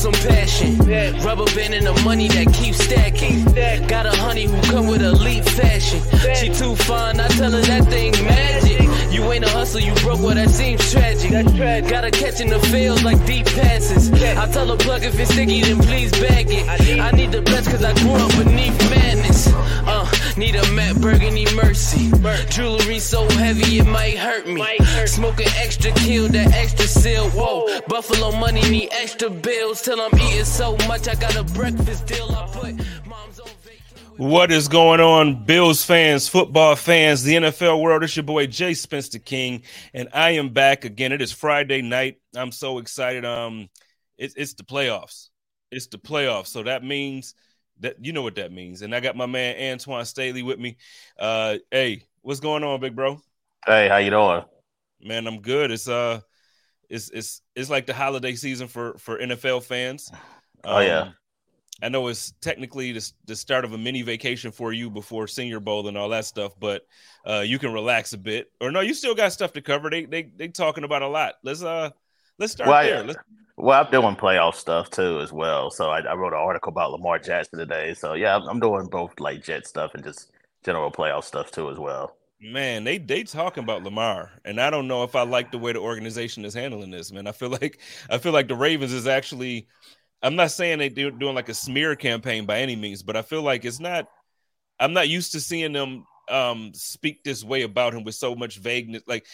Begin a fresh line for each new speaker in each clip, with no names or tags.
some passion. Rubber band and the money that keeps stacking. Got a honey who come with elite fashion. She too fine, I tell her that thing magic. You ain't a hustle, you broke, well that seems tragic. Gotta catch in the field like deep passes. I tell her plug if it's sticky, then please bag it. I need the best cause I grew up beneath madness. Uh, need a Matt Burgundy mercy. Jewelry so heavy it might hurt me. Smoking extra kill, that extra seal. Whoa, Buffalo money need extra bills till I'm eating so much I got a breakfast deal. I put mom's on.
What is going on, Bills fans, football fans, the NFL world? It's your boy Jay Spencer King, and I am back again. It is Friday night. I'm so excited. Um, it's it's the playoffs. It's the playoffs. So that means that you know what that means. And I got my man Antoine Staley with me. Uh, hey, what's going on, big bro?
Hey, how you doing?
Man, I'm good. It's uh, it's it's it's like the holiday season for for NFL fans.
Oh, yeah.
Um, I know it's technically the, the start of a mini vacation for you before Senior Bowl and all that stuff, but uh, you can relax a bit. Or no, you still got stuff to cover. They they they talking about a lot. Let's uh let's start
Well,
there. Let's,
Well, I'm doing playoff stuff too as well. So I, I wrote an article about Lamar Jackson today. So yeah, I'm, I'm doing both like Jet stuff and just general playoff stuff too as well.
Man, they they talking about Lamar, and I don't know if I like the way the organization is handling this. Man, I feel like I feel like the Ravens is actually. I'm not saying they're doing like a smear campaign by any means, but I feel like it's not. I'm not used to seeing them um speak this way about him with so much vagueness. Like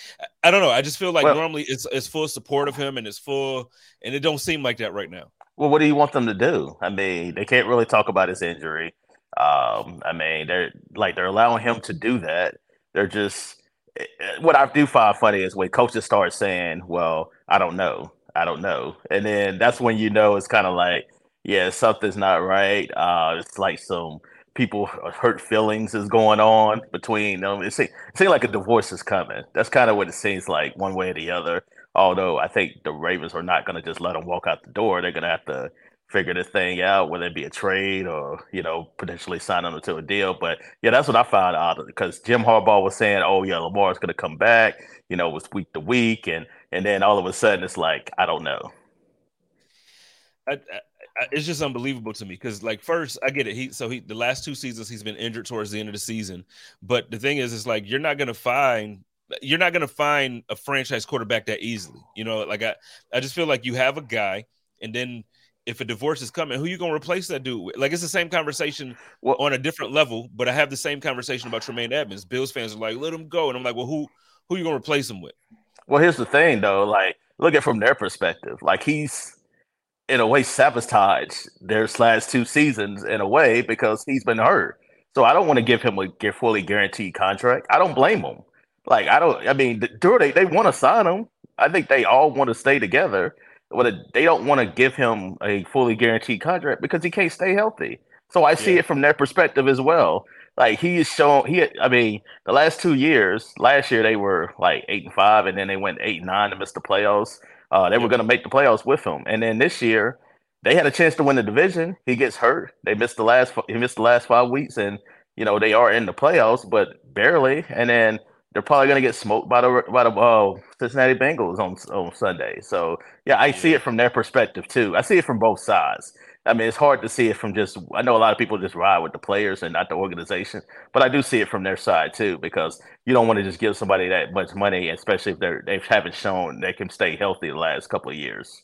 I- don't know. I just feel like
Well-
normally it's it's full support of him and it's full, and it don't seem like that right now.
Well, what do you want them to do? I mean, they can't really talk about his injury. Um, I mean, they're like they're allowing him to do that. They're just eh, what I do find funny is when coaches start saying, "Well, I don't know, I don't know," and then that's when you know it's kind of like, yeah, something's not right. Uh, it's like some people hurt feelings is going on between them. It seems, it seems like a divorce is coming. That's kind of what it seems like, one way or the other. Although I think the Ravens are not going to just let them walk out the door. They're going to have to figure this thing out, whether it be a trade or you know potentially sign them to a deal. But yeah, that's what I found out because Jim Harbaugh was saying, "Oh yeah, Lamar's going to come back." You know, it was week to week, and and then all of a sudden it's like I don't know.
I, I, it's just unbelievable to me because, like, first I get it. He so he the last two seasons he's been injured towards the end of the season, but the thing is, it's like you're not gonna find you're not gonna find a franchise quarterback that easily. You know, like I I just feel like you have a guy, and then if a divorce is coming, who you gonna replace that dude with? Like it's the same conversation
Well,
on a different level, but I have the same conversation about Tremaine Edmunds. Bills fans are like, let him go, and I'm like, well, who who you gonna replace him with?
Well, here's the thing, though. Like, look at from their perspective. Like, he's in a way sabotaged their last two seasons in a way because he's been hurt. So I don't want to give him a fully guaranteed contract. I don't blame him. Like, I don't. I mean, do they they want to sign him? I think they all want to stay together, but they don't want to give him a fully guaranteed contract because he can't stay healthy. So I see
Yeah.
it from their perspective as well. Like he is shown, he. I mean, the last two years, last year they were like eight and five, and then they went eight and nine and missed the playoffs. Uh, they
Yeah.
were going to make the playoffs with him, and then this year they had a chance to win the division. He gets hurt. They missed the last. He missed the last five weeks, and you know they are in the playoffs, but barely. And then they're probably going to get smoked by the by the uh, Cincinnati Bengals on on Sunday. So yeah, I see it from their perspective too. I see it from both sides. I mean, it's hard to see it from just. I know a lot of people just ride with the players and not the organization, but I do see it from their side too because you don't want to just give somebody that much money, especially if they're they haven't shown they can stay healthy the last couple of years.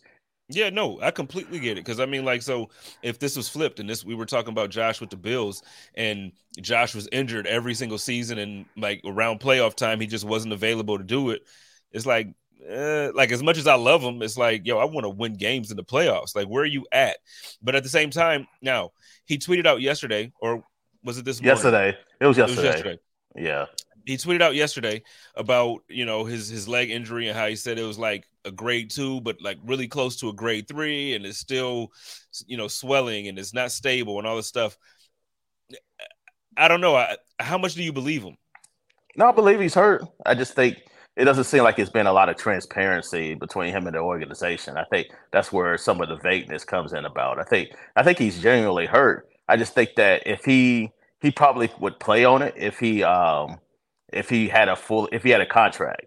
Yeah, no, I completely get it because I mean, like, so if this was flipped and this we were talking about Josh with the Bills and Josh was injured every single season and like around playoff time he just wasn't available to do it. It's like, uh, like as much as I love him, it's like, yo, I want to win games in the playoffs. Like, where are you at? But at the same time, now he tweeted out yesterday, or was it this morning?
Yesterday, it was
It was
yesterday.
yesterday
Yeah,
he tweeted out yesterday about you know his his leg injury and how he said it was like a grade two, but like really close to a grade three, and it's still you know swelling and it's not stable and all this stuff. I don't know. I, how much do you believe him?
no, I believe he's hurt. I just think it doesn't seem like it's been a lot of transparency between him and the organization. I think that's where some of the vagueness comes in about. I think I think he's genuinely hurt. I just think that if he he probably would play on it if he um if he had a full if he had a contract.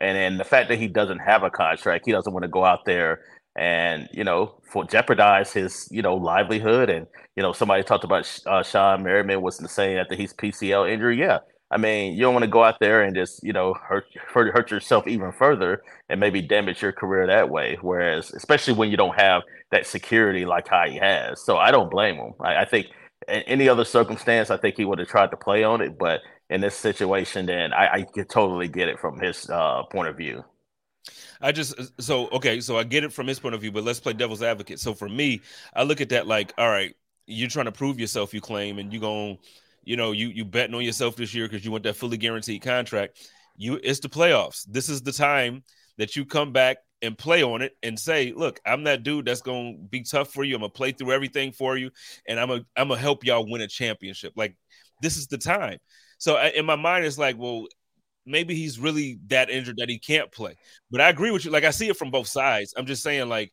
And then the fact that he doesn't have a contract, he doesn't want to go out there and you know for jeopardize his you know livelihood and you know somebody talked about uh, Shawne Merriman was saying that he's PCL injury. Yeah, I mean you don't want to go out there and just you know hurt, hurt hurt yourself even further and maybe damage your career that way. Whereas especially when you don't have that security like how he has, so I don't blame him. I, I think in any other circumstance, I think he would have tried to play on it, but in this situation, then I, I could totally get it from his uh, point of view.
I just so okay, so I get it from his point of view, but let's play devil's advocate. So for me, I look at that like, all right, you're trying to prove yourself, you claim, and you going, you know, you you betting on yourself this year because you want that fully guaranteed contract. You it's the playoffs. This is the time that you come back and play on it and say, look, I'm that dude that's gonna be tough for you. I'm gonna play through everything for you, and I'm gonna I'm gonna help y'all win a championship. Like this is the time. So uh, in my mind, it's like, well, maybe he's really that injured that he can't play. But I agree with you. Like I see it from both sides. I'm just saying, like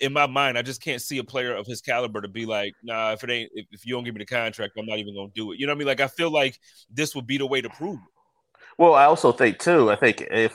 in my mind, I just can't see a player of his caliber to be like, nah, if it ain't, if, if you don't give me the contract, I'm not even gonna do it. You know what I mean? Like I feel like this would be the way to prove it.
Well, I also think too. I think if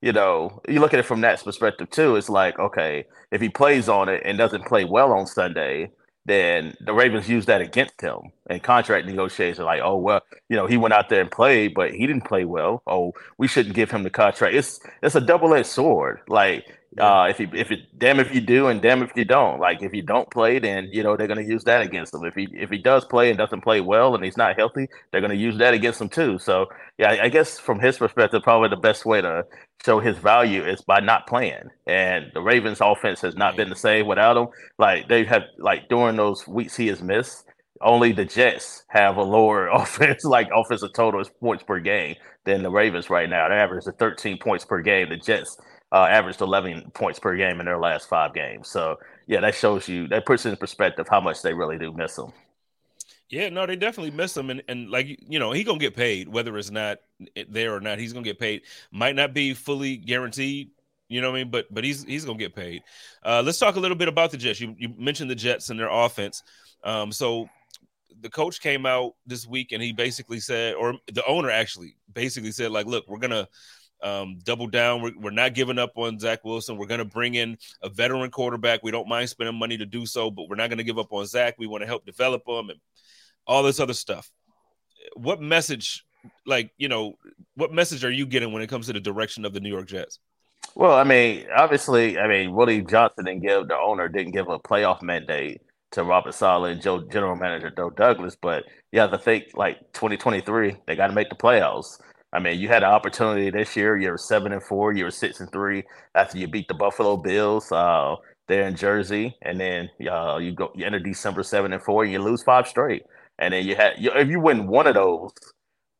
you know you look at it from that perspective too, it's like okay, if he plays on it and doesn't play well on Sunday, then the Ravens use that against him in contract negotiations. Like, oh well, you know, he went out there and played, but he didn't play well. Oh, we shouldn't give him the contract. It's it's a double edged sword. Like uh, if you if it damn if you do and damn if you don't. Like if you don't play, then you know they're to use that against him. If he if he does play and doesn't play well and he's not healthy, they're to use that against him too. So yeah, I, guess from his perspective, probably the best way to show his value is by not playing. And the Ravens' offense has not been the same without him. Like they have like during those weeks he has missed. Only the Jets have a lower offense, like offensive total is points per game than the Ravens right now. They average 13 points per game. The Jets uh, averaged 11 points per game in their last five games. So yeah, that shows you that puts in perspective how much they really do miss him.
Yeah, no, they definitely miss him, and and like you know, he gonna get paid whether it's not there or not. He's gonna get paid. Might not be fully guaranteed, you know what I mean, but but he's he's gonna get paid. Uh, let's talk a little bit about the Jets. You you mentioned the Jets and their offense. Um, so the coach came out this week and he basically said, or the owner actually basically said, like, look, we're gonna um, double down. We're, we're, not giving up on Zach Wilson. We're going to bring in a veteran quarterback. We don't mind spending money to do so, but we're not going to give up on Zach. We want to help develop him and all this other stuff. What message, like, you know, what message are you getting when it comes to the direction of the New York Jets?
Well, I mean, obviously, I mean, Woody Johnson didn't give the owner didn't give a playoff mandate to Robert Saleh and Joe General Manager Joe Douglas, but you have to think like 2023, they got to make the playoffs. I mean, you had an opportunity this year. You were seven and four. You were six and three after you beat the Buffalo Bills uh, there in Jersey, and then uh, you go you enter December seven and four, and you lose five straight. And then you had you, if you win one of those,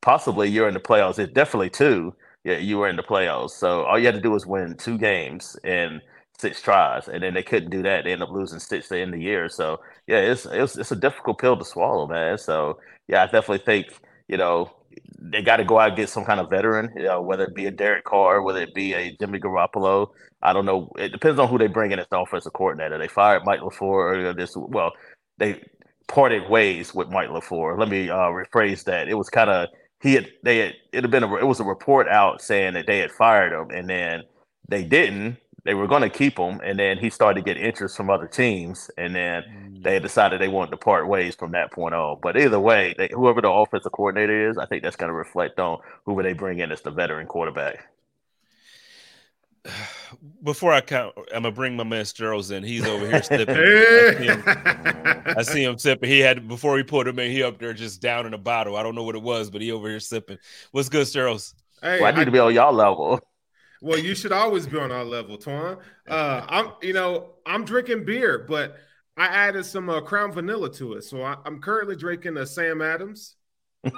possibly you're in the playoffs. It's definitely two. Yeah, you were in the playoffs. So all you had to do was win two games in six tries, and then they couldn't do that. They end up losing six to end the year. So yeah, it's it's it's a difficult pill to swallow, man. So yeah, I definitely think you know they got to go out and get some kind of veteran, you know, whether it be a Derek Carr, whether it be a Jimmy Garoppolo. I don't know. It depends on who they bring in as the offensive coordinator. They fired Mike LaFleur earlier this. Well, they parted ways with Mike LaFleur. Let me uh, rephrase that. It was kind of he had they had it had been a, it was a report out saying that they had fired him, and then they didn't. They were going to keep him, and then he started to get interest from other teams, and then mm. they decided they wanted to part ways from that point on. But either way, they, whoever the offensive coordinator is, I think that's going to reflect on whoever they bring in as the veteran quarterback.
Before I count, I'm gonna bring my man Sterles in. He's over here sipping. I, see him, I see him sipping. He had before he put him in. He up there just down in a bottle. I don't know what it was, but he over here sipping. What's good, Sterles?
Hey, well, I need I, to be on y'all level.
Well, you should always be on our level, Twan. Uh, I'm, you know, I'm drinking beer, but I added some uh, Crown Vanilla to it. So I, am currently drinking a Sam Adams uh,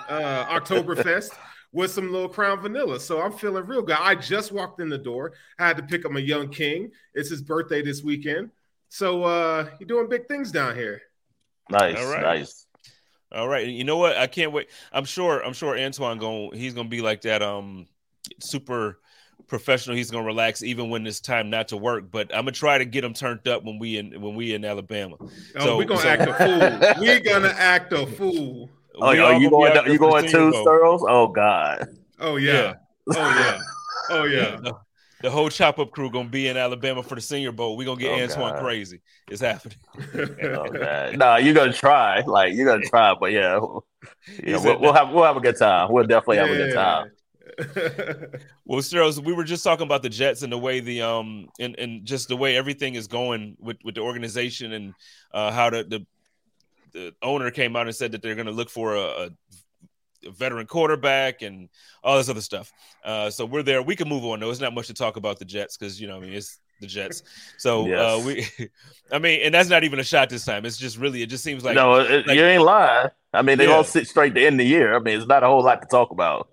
Oktoberfest with some little Crown Vanilla. So I'm feeling real good. I just walked in the door. I had to pick up my young king. It's his birthday this weekend. So uh, you're doing big things down here.
Nice, All right. nice.
All right. You know what? I can't wait. I'm sure. I'm sure Antoine going. He's gonna be like that. Um, super professional. He's gonna relax even when it's time not to work. But I'm gonna try to get him turned up when we in when we in Alabama.
Oh, so we're gonna so, act a fool. we're gonna act a fool.
Oh, are you going? To, you going too, Sterles? Oh God.
Oh yeah. yeah. Oh yeah. Oh yeah.
the whole chop up crew gonna be in Alabama for the Senior Bowl. We gonna get
Oh,
Antoine
God.
crazy. It's happening.
Oh, man. no, you're gonna try. Like you're gonna try, but yeah, you
He
know,
said
we'll, we'll have we'll have a good time. We'll definitely have a good time.
Well, Sterles, we were just talking about the Jets and the way the um and, and just the way everything is going with, with the organization and uh, how the, the the owner came out and said that they're going to look for a, a, veteran quarterback and all this other stuff. Uh, so we're there. We can move on though. It's not much to talk about the Jets because you know I mean it's the Jets. So uh, we, I mean, and that's not even a shot this time. It's just really it just seems like
no, it,
like-
you ain't lying. I mean, they
Yeah.
all sit straight to end the year. I mean, it's not a whole lot to talk about.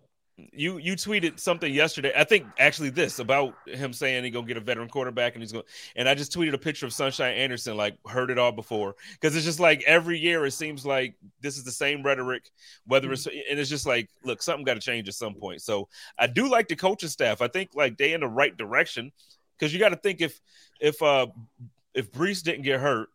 You you tweeted something yesterday. I think actually this about him saying he's gonna get a veteran quarterback and he's going. And I just tweeted a picture of Sunshine Anderson, like heard it all before, because it's just like every year it seems like this is the same rhetoric. Whether it's and it's just like, look, something got to change at some point. So I do like the coaching staff. I think like they in the right direction because you got to think if if uh if Breece didn't get hurt,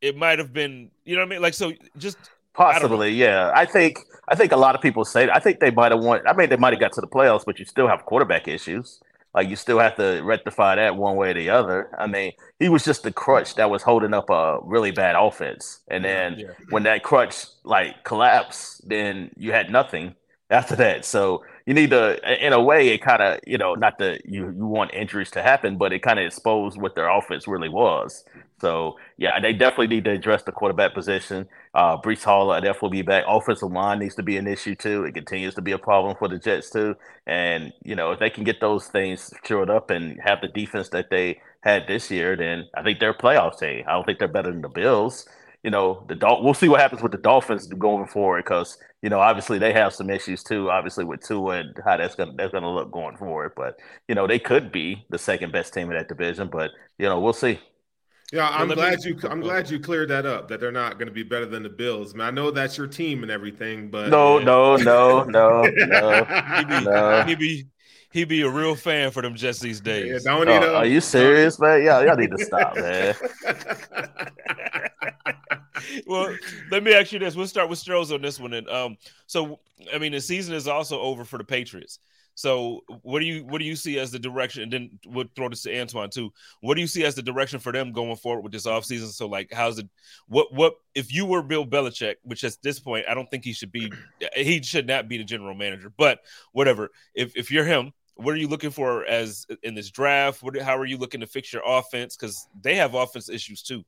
it might have been you know what I mean. Like so, just
Possibly, yeah. I think I think a lot of people say I think they might have won. I mean, they might have got to the playoffs, but you still have quarterback issues. Like you still have to rectify that one way or the other. I mean, he was just the crutch that was holding up a really bad offense, and then
yeah.
when that crutch like collapsed, then you had nothing after that. So you need to, in a way, it kind of, you know, not that you you want injuries to happen, but it kind of exposed what their offense really was. So yeah, they definitely need to address the quarterback position. Uh, Breece Hall, I definitely be back. Offensive line needs to be an issue too. It continues to be a problem for the Jets too. And you know, if they can get those things secured up and have the defense that they had this year, then I think they're a playoff team. I don't think they're better than the Bills. You know, the Dol- we'll see what happens with the Dolphins going forward because you know obviously they have some issues too. Obviously with Tua and how that's gonna that's gonna look going forward. But you know they could be the second best team in that division. But you know we'll see.
Yeah, I'm
let me-
glad you. I'm glad you cleared that up. That they're not going to be better than the Bills. Man, I know that's your team and everything, but
No, no, no, no, no.
He be,
No.
he be he be a real fan for them Jets these
Yeah,
days.
don't need
Oh,
a-
are you serious, man? Yeah, y'all need to stop, man.
well, let me ask you this. We'll start with Strohs on this one. And um, so I mean, the season is also over for the Patriots. So what do you what do you see as the direction? And then we'll throw this to Antoine too. What do you see as the direction for them going forward with this offseason? So like, how's it? What what if you were Bill Belichick, which at this point I don't think he should be. He should not be the general manager. But whatever. If if you're him, what are you looking for as in this draft? What how are you looking to fix your offense? Because they have offense issues too.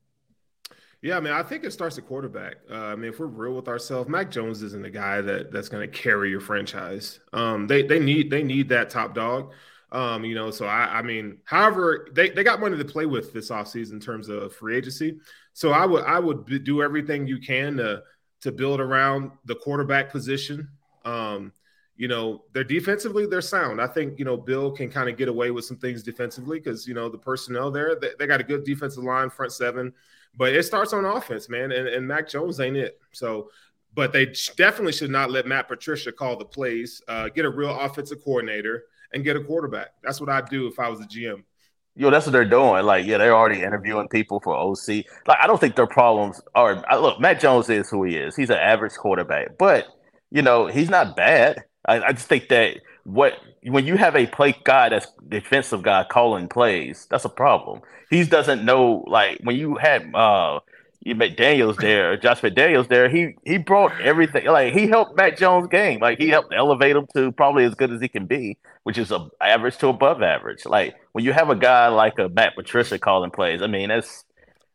Yeah, I mean, I think it starts at quarterback. Uh, I mean, if we're real with ourselves, Mac Jones isn't a guy that that's going to carry your franchise. Um, they they need they need that top dog. Um, you know, so I, I mean, however, they, they got money to play with this offseason in terms of free agency. So I would I would do everything you can to to build around the quarterback position. Um, you know, they're defensively they're sound. I think you know Bill can kind of get away with some things defensively because you know the personnel there they, they got a good defensive line, front seven. But it starts on offense, man, and, and Mac Jones ain't it. So, but they definitely should not let Matt Patricia call the plays. Uh, get a real offensive coordinator and get a quarterback. That's what I'd do if I was a GM.
Yo, that's what they're doing. Like, yeah, they're already interviewing people for OC. Like, I don't think their problems are. Look, Mac Jones is who he is. He's an average quarterback, but you know he's not bad. I, I just think that what when you have a play guy that's defensive guy calling plays, that's a problem. He doesn't know. Like when you had uh, you McDaniels there, Josh McDaniels there. He he brought everything. Like he helped Mac Jones' game. Like he helped elevate him to probably as good as he can be, which is a average to above average. Like when you have a guy like a Matt Patricia calling plays, I mean that's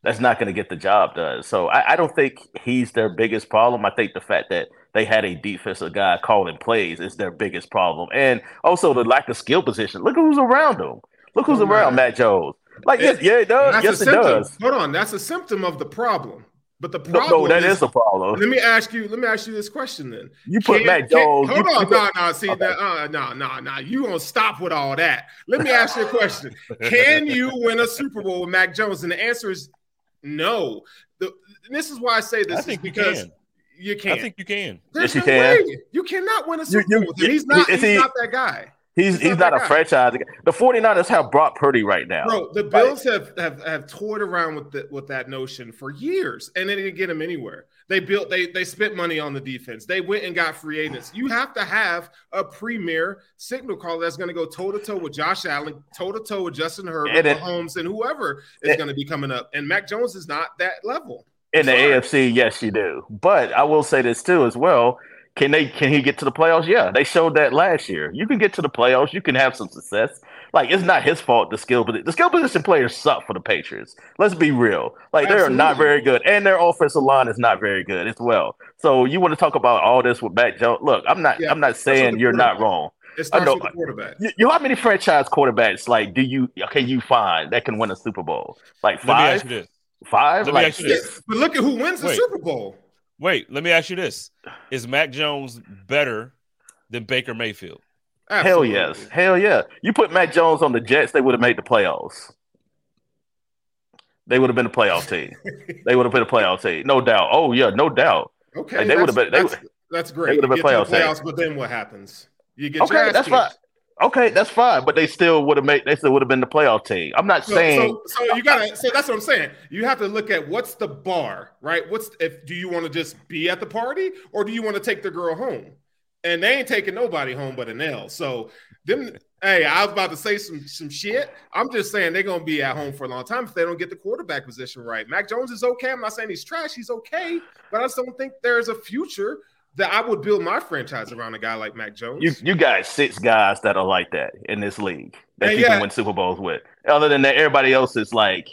that's not to get the job done. So I, I don't think he's their biggest problem. I think the fact that they had a defensive guy calling plays is their biggest problem, and also the lack of skill position. Look who's around them. Look who's
Don't
around. Mac Jones. Like yes, yeah, it does. Yes, it
symptom.
does.
Hold on, that's a symptom of the problem. But the
No,
problem
no, that
is,
is a problem.
Let me ask you. Let me ask you this question then.
You put
Can-
Matt
can-
Jones.
hold on, no, no. See
Okay.
that? Uh, no, no, no. You gonna stop with all that? Let me ask you a question. Can you win a Super Bowl with Mac Jones? And the answer is no. The, this is why I say this
I
is because
can.
You can't.
I think you can.
There's
Yes, you
no
can.
way. You cannot win a Super Bowl with
you-
He's not. He's
he-
not that guy.
He's he's not, not a franchise. The 49ers have Brock Purdy right now.
Bro, the Bills have, have have toyed around with the, with that notion for years, and they didn't get him anywhere. They built they they spent money on the defense. They went and got free agents. You have to have a premier signal caller that's going to go toe to toe with Josh Allen, toe to toe with Justin Herbert, and Mahomes, and whoever is going to be coming up. And Mac Jones is not that level.
In the AFC, yes, you do. But I will say this too as well can they can he get to the playoffs? Yeah, they showed that last year. You can get to the playoffs, you can have some success. Like it's not his fault the skill but the skill position players suck for the Patriots. Let's be real. Like they're not very good. And their offensive line is not very good as well. So you want to talk about all this with Mac Jones. Look, I'm not yeah, I'm not saying you're not wrong.
It's starts with the quarterback.
You, you, how many franchise quarterbacks like do you can you find that can win a Super Bowl? Like five? Five?
Let
like
But look at who wins the Wait. Super Bowl.
Wait, let me ask you this: Is Mac Jones better than Baker Mayfield?
Absolutely. Hell yes, hell yeah! You put Mac Jones on the Jets, they would have made the playoffs. They would have been a playoff team. they would have been a playoff team, no doubt. Oh yeah, no doubt.
Okay, like, they would have been. They, that's, that's great. They would have been playoff the playoffs, team. but then what happens? You get okay,
that's fine. Okay, that's fine, but they still would have made. They still would have been the playoff team. I'm not so, saying.
So, so you gotta. So that's what I'm saying. You have to look at what's the bar, right? What's if do you want to just be at the party or do you want to take the girl home? And they ain't taking nobody home but an L. So them. Hey, I was about to say some some shit. I'm just saying they're gonna be at home for a long time if they don't get the quarterback position right. Mac Jones is okay. I'm not saying he's trash. He's okay, but I just don't think there's a future that I would build my franchise around a guy like Mac Jones.
You you got six guys that are like that in this league that and you yeah. can win Super Bowls with. Other than that, everybody else is like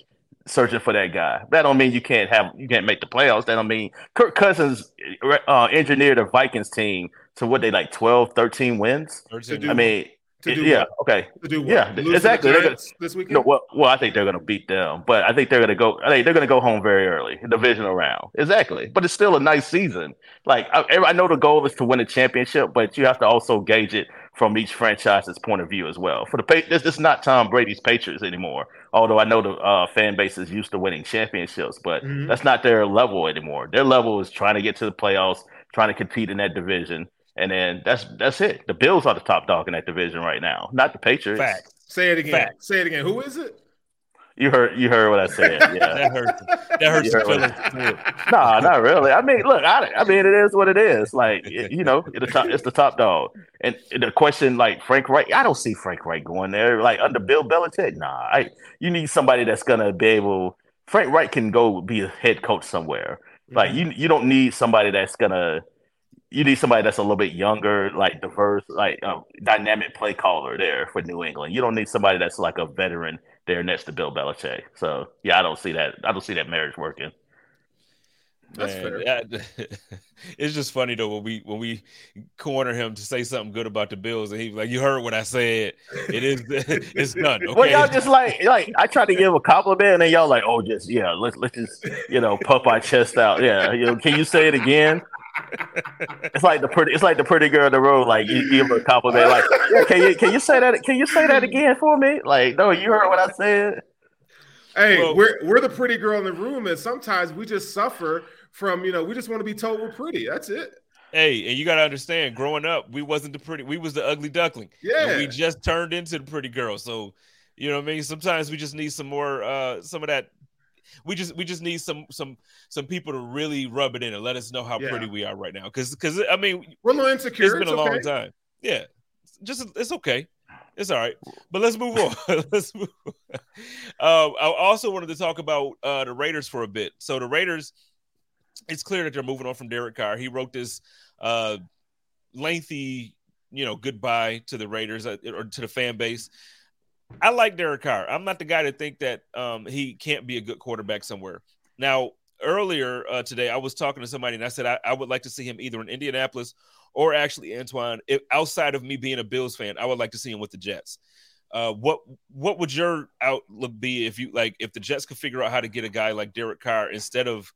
searching for that guy. That don't mean you can't have you can't make the playoffs. That don't mean Kirk Cousins uh, engineered a Vikings team to what they like 12, 13 wins. 13. I mean, to do yeah, what? okay.
To do what?
Yeah,
Lose
exactly.
The this weekend.
No, well, well, I think they're going to beat them, but I think they're going to go. I think they're going to go home very early, divisional round. Exactly, but it's still a nice season. Like I, I know the goal is to win a championship, but you have to also gauge it from each franchise's point of view as well. For the this, is not Tom Brady's Patriots anymore. Although I know the uh, fan base is used to winning championships, but mm-hmm. that's not their level anymore. Their level is trying to get to the playoffs, trying to compete in that division. And then that's that's it. The Bills are the top dog in that division right now, not the Patriots.
Fact. Say it again. Fact. Say it again. Who is it?
You heard you heard what I said. Yeah,
that hurts. That hurts your feelings.
no, not really. I mean, look, I, I mean, it is what it is. Like you know, the top, it's the top dog. And the question, like Frank Reich, I don't see Frank Reich going there. Like under Bill Belichick, nah. I, you need somebody that's gonna be able. Frank Reich can go be a head coach somewhere. Like mm-hmm. you, you don't need somebody that's gonna you need somebody that's a little bit younger, like diverse, like a dynamic play caller there for New England. You don't need somebody that's like a veteran there next to Bill Belichick. So yeah, I don't see that. I don't see that marriage working.
That's Man, fair.
Yeah, it's just funny though when we when we corner him to say something good about the Bills, and he's like, "You heard what I said. It is it's done." Okay?
Well, y'all just like like I try to give a compliment, and then y'all like, "Oh, just yeah, let's let's just you know puff our chest out. Yeah, you know, can you say it again?" It's like the pretty. It's like the pretty girl in the room. Like you give her a compliment. Like, yeah, can you can you say that? Can you say that again for me? Like, no, you heard what I said.
Hey, well, we're we're the pretty girl in the room, and sometimes we just suffer from you know we just want to be told we're pretty. That's it.
Hey, and you got to understand, growing up, we wasn't the pretty. We was the ugly duckling.
Yeah,
we just turned into the pretty girl. So, you know what I mean. Sometimes we just need some more, uh some of that we just we just need some some some people to really rub it in and let us know how yeah. pretty we are right now. Because because I mean
we're a little insecure.
It's been it's a long time. Yeah, just it's okay. It's all right. But let's move on. let's move. On. Uh, I also wanted to talk about uh, the Raiders for a bit. So the Raiders, it's clear that they're moving on from Derek Carr. He wrote this uh, lengthy, you know, goodbye to the Raiders uh, or to the fan base. I like Derek Carr. I'm not the guy to think that um, he can't be a good quarterback somewhere. Now, earlier uh, today, I was talking to somebody and I said I, I, would like to see him either in Indianapolis or actually Antoine. If, outside of me being a Bills fan, I would like to see him with the Jets. Uh, what what would your outlook be if you like if the Jets could figure out how to get a guy like Derek Carr instead of,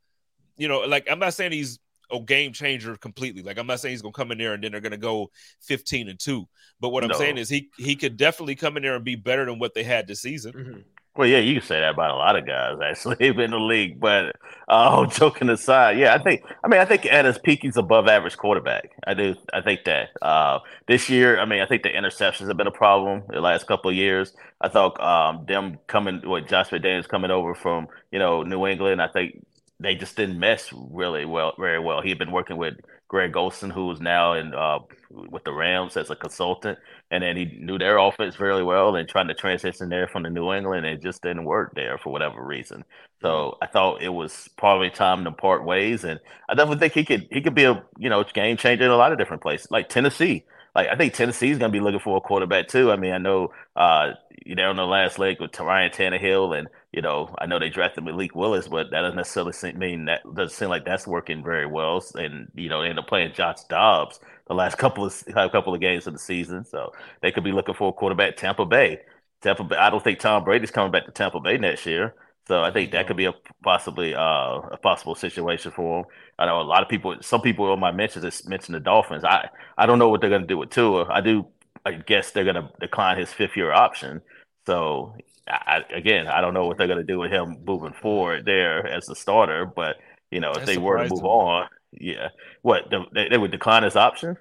you know, like I'm not saying he's a game changer completely. Like I'm not saying he's gonna come in there and then they're gonna go 15 and two. But what I'm no. saying is he he could definitely come in there and be better than what they had this season.
Mm-hmm.
Well, yeah, you can say that about a lot of guys actually in the league. But uh, joking aside, yeah, I think I mean I think at his peak he's above average quarterback. I do I think that uh, this year, I mean I think the interceptions have been a problem the last couple of years. I thought um, them coming with Josh McDaniels coming over from you know New England, I think they just didn't mesh really well, very well. He had been working with Greg Olson, who is now in uh, with the Rams as a consultant, and then he knew their offense very well and trying to transition there from the New England, and it just didn't work there for whatever reason. So mm-hmm. I thought it was probably time to part ways, and I definitely think he could he could be a you know game changer in a lot of different places, like Tennessee. Like I think Tennessee is going to be looking for a quarterback too. I mean, I know uh, you know on the last leg with Ryan Tannehill, and you know I know they drafted Malik Willis, but that doesn't necessarily mean that doesn't seem like that's working very well. And you know, they end up playing Josh Dobbs the last couple of couple of games of the season, so they could be looking for a quarterback. Tampa Bay, Tampa Bay. I don't think Tom Brady's coming back to Tampa Bay next year. So I think that could be a possibly uh, a possible situation for him. I know a lot of people, some people on my mentions just mentioned the Dolphins. I I don't know what they're going to do with Tua. I do. I guess they're going to decline his fifth year option. So I, again, I don't know what they're going to do with him moving forward there as the starter. But you know, if That's they were to move on, yeah, what they, they would decline his option.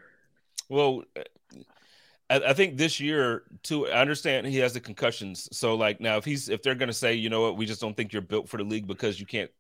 Well, I, I think this year too. I understand he has the concussions. So like now, if he's if they're going to say, you know what, we just don't think you're built for the league because you can't,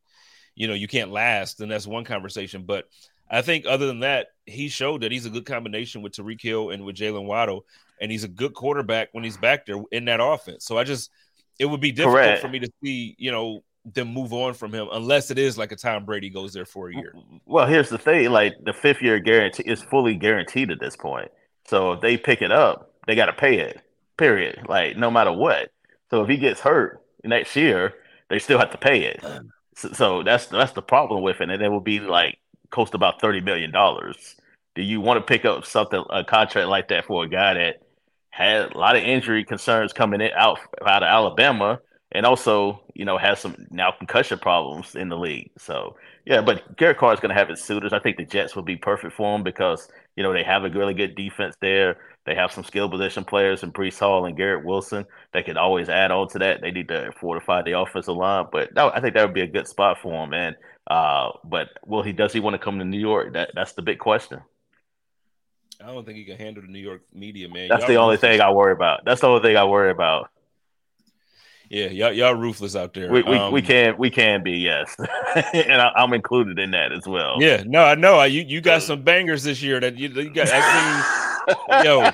you know, you can't last, then that's one conversation. But I think other than that, he showed that he's a good combination with Tyreek Hill and with Jaylen Waddle, and he's a good quarterback when he's back there in that offense. So I just, it would be difficult Correct. for me to see, you know, them move on from him unless it is like a Tom Brady goes there for a year.
Well, here's the thing: like the fifth year guarantee is fully guaranteed at this point. So if they pick it up, they got to pay it. Period. Like no matter what. So if he gets hurt next year, they still have to pay it. So, so that's that's the problem with it, and it will be like cost about thirty million dollars. Do you want to pick up something a contract like that for a guy that had a lot of injury concerns coming in out out of Alabama, and also you know has some now concussion problems in the league? So yeah, but Garrett Carr is going to have his suitors. I think the Jets would be perfect for him because you know they have a really good defense there. They have some skill position players in Breece Hall and Garrett Wilson They could always add on to that. They need to fortify the offensive line, but no, I think that would be a good spot for him, And Uh, but will he? Does he want to come to New York? That that's the big question.
I don't think he can handle the New York media, man.
That's y'all the only thing I worry about. That's the only thing I worry about.
Yeah, y'all, y'all ruthless out there.
We we, um, we can we can be yes, and I, am included in that as well.
Yeah, no, I know. You you got some bangers this year that you, you got. I yo,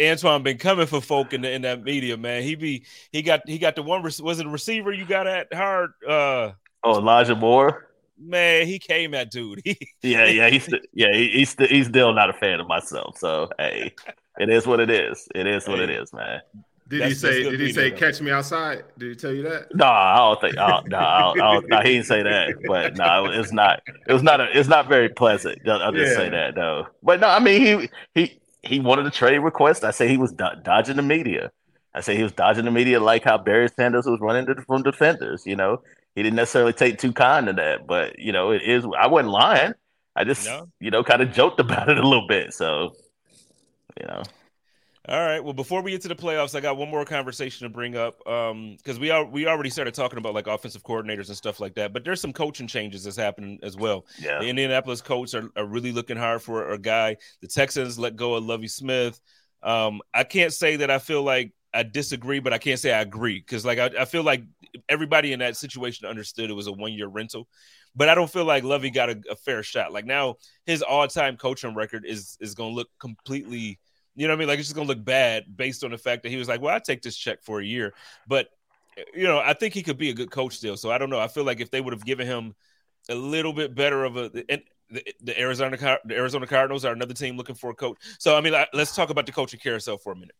Antoine been coming for folk in, the, in that media, man. He be he got he got the one was it a receiver you got at hard. Uh,
oh, Elijah Moore.
Man, he came at dude.
yeah, yeah, he's yeah he, he's he's still not a fan of myself. So hey, it is what it is. It is what hey. it is, man.
Did that's, he say? Did he say catch me outside? Did he tell you that?
No, I don't think. no, no, he didn't say that. But no, it's not. It was not. A, it's not very pleasant. I'll just yeah. say that. No, but no, I mean he he he wanted a trade request. I say he was do- dodging the media. I say he was dodging the media like how Barry Sanders was running to, from defenders. You know, he didn't necessarily take too kind to that, but you know, it is. I wasn't lying. I just no. you know kind of joked about it a little bit. So you know.
All right. Well, before we get to the playoffs, I got one more conversation to bring up because um, we are we already started talking about like offensive coordinators and stuff like that. But there's some coaching changes that's happening as well. Yeah. The Indianapolis coach are, are really looking hard for a guy. The Texans let go of Lovie Smith. Um, I can't say that I feel like I disagree, but I can't say I agree because like I, I feel like everybody in that situation understood it was a one year rental. But I don't feel like Lovie got a, a fair shot. Like now, his all time coaching record is is going to look completely you know what I mean? Like it's just gonna look bad based on the fact that he was like, "Well, I take this check for a year," but you know, I think he could be a good coach still. So I don't know. I feel like if they would have given him a little bit better of a and the, the Arizona the Arizona Cardinals are another team looking for a coach. So I mean, let's talk about the coaching carousel for a minute.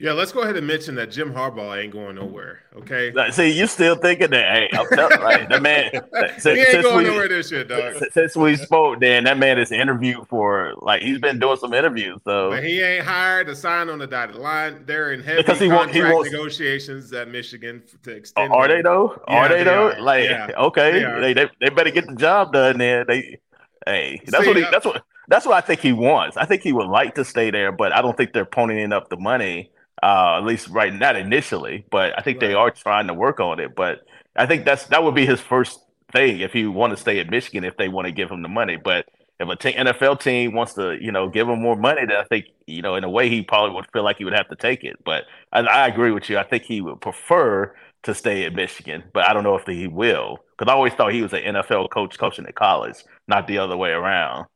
Yeah, let's go ahead and mention that Jim Harbaugh ain't going nowhere. Okay.
See, you still thinking that? Hey, I'm telling like the man.
Since, he ain't going we, nowhere this shit, dog.
Since we spoke, Dan, that man is interviewed for like he's been doing some interviews. So,
but he ain't hired to sign on the dotted line. They're in heavy because he contract he wants, negotiations at Michigan to extend.
Are they though? Yeah, are they, they though? Are. Like, yeah. okay, they, they, they better get the job done. Then they, hey, that's See, what he, uh, that's what that's what I think he wants. I think he would like to stay there, but I don't think they're ponying up the money Uh, at least right not initially, but I think right. they are trying to work on it. But I think that's that would be his first thing if he want to stay at Michigan if they want to give him the money. But if a t- NFL team wants to, you know, give him more money, then I think, you know, in a way he probably would feel like he would have to take it. But I, I agree with you. I think he would prefer to stay at Michigan, but I don't know if he will because I always thought he was an NFL coach coaching at college, not the other way around.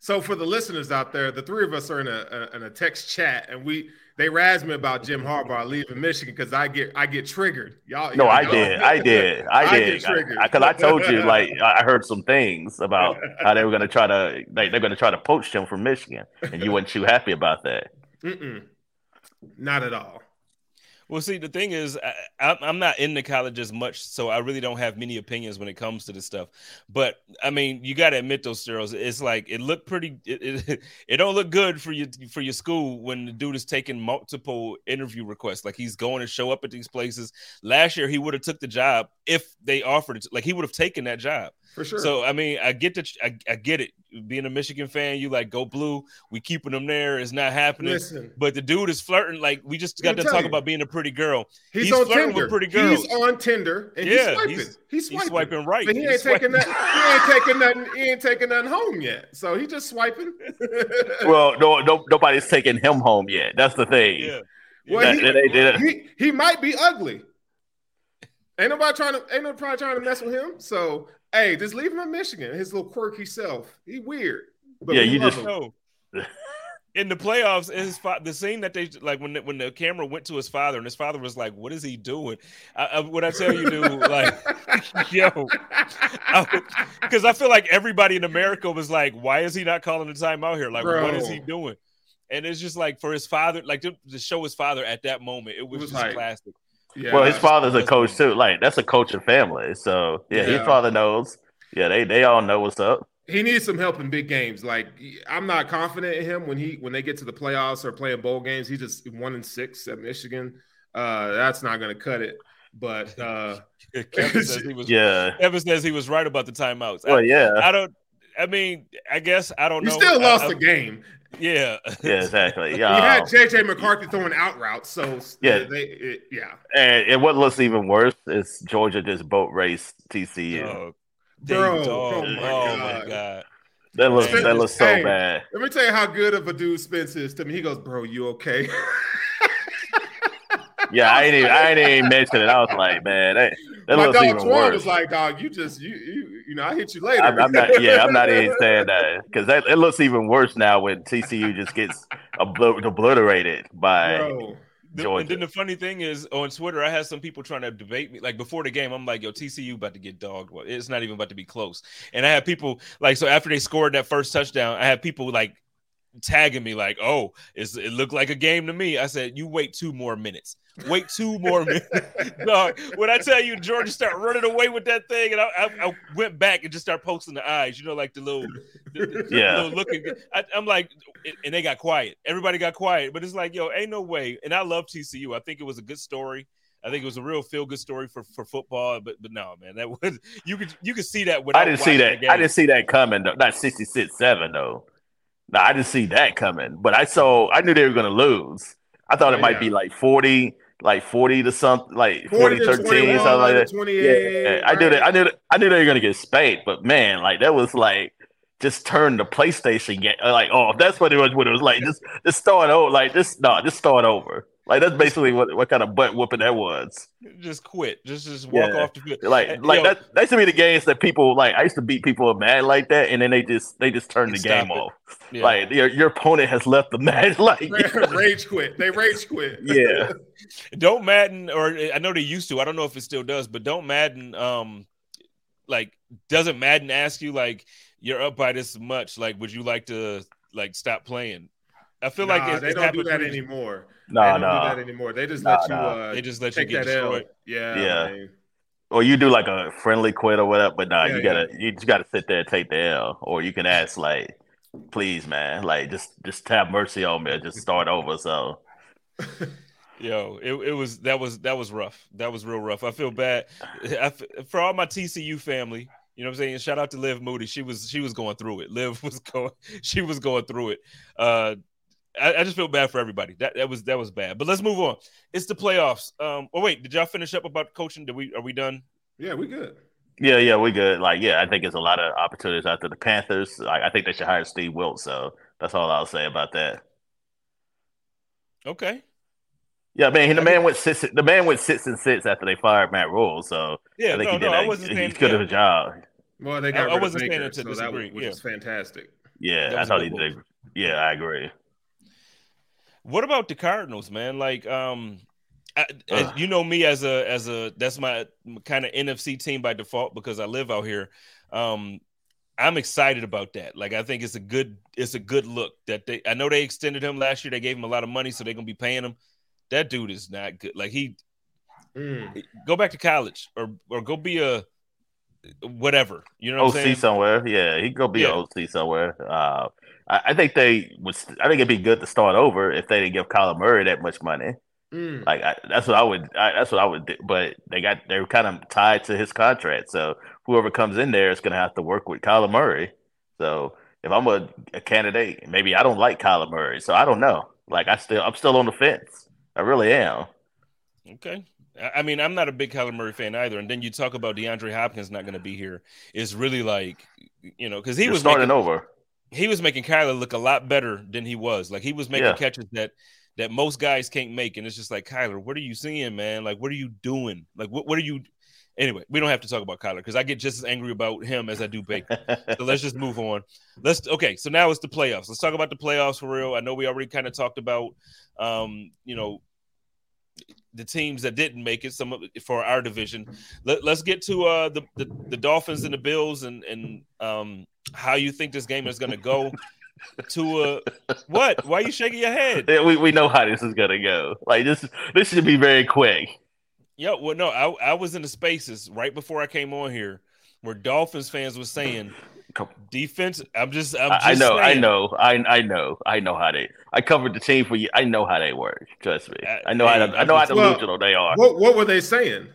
So for the listeners out there, the three of us are in a, a in a text chat, and we they razz me about Jim Harbaugh leaving Michigan because I get I get triggered. Y'all,
no,
y'all,
I did, I did, I, I did, because I, I, told you like I heard some things about how they were going to try to like, they're going to try to poach him from Michigan, and you weren't too happy about that.
Mm-mm. Not at all.
Well, see, the thing is, I, am not in the college as much, so I really don't have many opinions when it comes to this stuff. But I mean, you got to admit those steroids. It's like it looked pretty. It, it, it, don't look good for you for your school when the dude is taking multiple interview requests. Like he's going to show up at these places. Last year, he would have took the job if they offered it. Like he would have taken that job
for sure.
So I mean, I get that. I, I, get it. Being a Michigan fan, you like go blue. We keeping them there. It's not happening. Listen, but the dude is flirting. Like we just got to talk you. about being a pretty girl.
He's, he's on flirting Tinder. with pretty girls. He's on Tinder and yeah, he's swiping. He's, he's swiping.
He's swiping right.
But he ain't taking that. He ain't taking nothing. He ain't taking nothing home yet. So he just swiping.
well, no, no, nobody's taking him home yet. That's the thing.
Yeah.
Well, that, he, he, he might be ugly. Ain't nobody trying to ain't nobody trying to mess with him. So Hey, just leave him in Michigan. His little quirky self. He weird.
But yeah, you just
know. in the playoffs, his fa- the scene that they like when the, when the camera went to his father and his father was like, "What is he doing?" I, I, what I tell you, dude, like, yo, because I, I, feel like everybody in America was like, "Why is he not calling the time out here? Like, Bro. what is he doing?" And it's just like for his father, like to, to show his father at that moment, it was, it was just like, classic.
Yeah, well, his father's a coach too. Like that's a coaching family. So yeah, yeah, his father knows. Yeah, they they all know what's up.
He needs some help in big games. Like I'm not confident in him when he when they get to the playoffs or playing bowl games. He just one and six at Michigan. Uh, that's not going to cut it. But uh,
Kevin says he was.
Yeah,
Kevin says he was right about the timeouts.
Well, yeah.
I, I don't. I mean, I guess I don't
he
know.
He still lost
I,
the game.
Yeah.
Yeah, exactly. Yeah.
You had JJ McCarthy throwing out routes, so
yeah,
they, it, yeah.
And, and, what looks even worse is Georgia just boat race TCU.
Oh, Bro, oh, my, oh my god.
That looks that looks so
hey,
bad.
Let me tell you how good of a dude Spence is to me. He goes, "Bro, you okay?"
yeah, I ain't even, I ain't even mention it. I was like, man, that, that
my
looks
dog
even
Twan
worse.
was like, "Dog, you just you you you know, I hit you later."
I'm, I'm not, yeah, I'm not even saying that because that it looks even worse now when TCU just gets obliterated by.
Bro.
Georgia. And then the funny thing is, on Twitter, I had some people trying to debate me. Like before the game, I'm like, "Yo, TCU about to get dogged. It's not even about to be close." And I had people like, so after they scored that first touchdown, I had people like tagging me like, "Oh, it looked like a game to me." I said, "You wait two more minutes. Wait two more minutes." no, when I tell you, Georgia start running away with that thing, and I, I, I, went back and just start posting the eyes, you know, like the little, the,
yeah,
little looking. I, am like, and they got quiet. Everybody got quiet, but it's like, yo, ain't no way. And I love TCU. I think it was a good story. I think it was a real feel good story for, for football, but but no, man, that was you could you could see that.
I didn't see that. I didn't see that coming. Though. Not sixty six seven though. No, I didn't see that coming, but I saw I knew they were going to lose. I thought it might be like 40, like 40 to something, like 40, 40 13, something like that. 28, yeah, I knew that I knew that, I knew they were going to get spanked, but man, like that was like just turn the PlayStation game like oh that's what it was what it was like. Just just start over like just no just start over like that's basically what, what kind of butt whooping that was.
Just quit. Just just walk yeah. off the field.
Like and, like that that should be the games that people like. I used to beat people mad like that, and then they just they just turn the game it. off. Yeah. Like your your opponent has left the match. Like
rage quit. They rage quit.
Yeah.
don't Madden or I know they used to. I don't know if it still does, but don't Madden um like doesn't Madden ask you like you're up by this much? Like would you like to like stop playing? I feel
nah,
like
they don't do that anymore.
No,
they don't
no.
do that anymore. They just let you. Uh,
they just let you get destroyed.
Yeah,
yeah. Man. Or you do like a friendly quit or whatever, but nah, yeah, you gotta yeah. you just gotta sit there and take the L. Or you can ask like, please, man, like just just have mercy on me or just start over. So
Yo, it, it was that was that was rough. That was real rough. I feel bad I, for all my TCU family. You know what I'm saying? Shout out to Liv Moody. She was she was going through it. Liv was going she was going through it. Uh I, I, just feel bad for everybody. That that was that was bad. But let's move on. It's the playoffs. Um. Oh wait, did y'all finish up about coaching? Did we? Are we done?
Yeah, we good.
Yeah, yeah, we good. Like, yeah, I think there's a lot of opportunities after the Panthers. Like, I think they should hire Steve Wilks. So that's all I'll say about that.
Okay.
Yeah, man, the man went six. The man went six and six after they fired Matt Rhule. So
yeah,
I think
no,
he did.
no, I
a,
wasn't
he
saying,
could have
yeah.
a job.
Well, they got
I- I wasn't
of Baker,
it to
so that was, which
yeah.
is fantastic.
Yeah,
That
I
was
thought he did. Yeah, I agree.
What about the Cardinals, man? Like, um, I, as, you know me as a as a that's my kind of NFC team by default because I live out here. Um, I'm excited about that. Like, I think it's a good it's a good look that they. I know they extended him last year. They gave him a lot of money, so they're gonna be paying him. That dude is not good. Like he
Mm.
go back to college or or go be a whatever. You know what I'm
OC
saying?
somewhere. Yeah, he go be
Yeah.
an OC somewhere. Uh, I, I think they would. I think it'd be good to start over if they didn't give Kyler Murray that much money.
Mm.
Like I, that's what I would. I, that's what I would. do. But they got they're kind of tied to his contract. So whoever comes in there is going to have to work with Kyler Murray. So if I'm a, a candidate, maybe I don't like Kyler Murray. So I don't know. Like I still, I'm still on the fence. I really am.
Okay. I mean, I'm not a big Kyler Murray fan either. And then you talk about DeAndre Hopkins not going to be here. It's really like, you know, because he
You're
was
starting
making,
over.
He was making Kyler look a lot better than he was. Like he was making
Yeah.
catches that that most guys can't make, and it's just like Kyler, what are you seeing, man? Like, what are you doing? Like, what what are you? Anyway, we don't have to talk about Kyler because I get just as angry about him as I do Baker. so let's just move on. Let's okay. So now it's the playoffs. Let's talk about the playoffs for real. I know we already kind of talked about, um, you know, the teams that didn't make it. Some of for our division. Let, let's get to uh the, the the Dolphins and the Bills and and um how you think this game is going to go. to uh what? Why are you shaking your head?
Yeah, we, we know how this is gonna go. Like this this should be very quick.
Yeah, well, no, I I was in the spaces right before I came on here where Dolphins fans were saying defense. I'm just, I'm just
I, I know, I know, I I know, I know how they. I covered the team for you. I know how they work. Trust me. I know how
hey,
I know how
I'm
just-
delusional they are.
What what were they saying?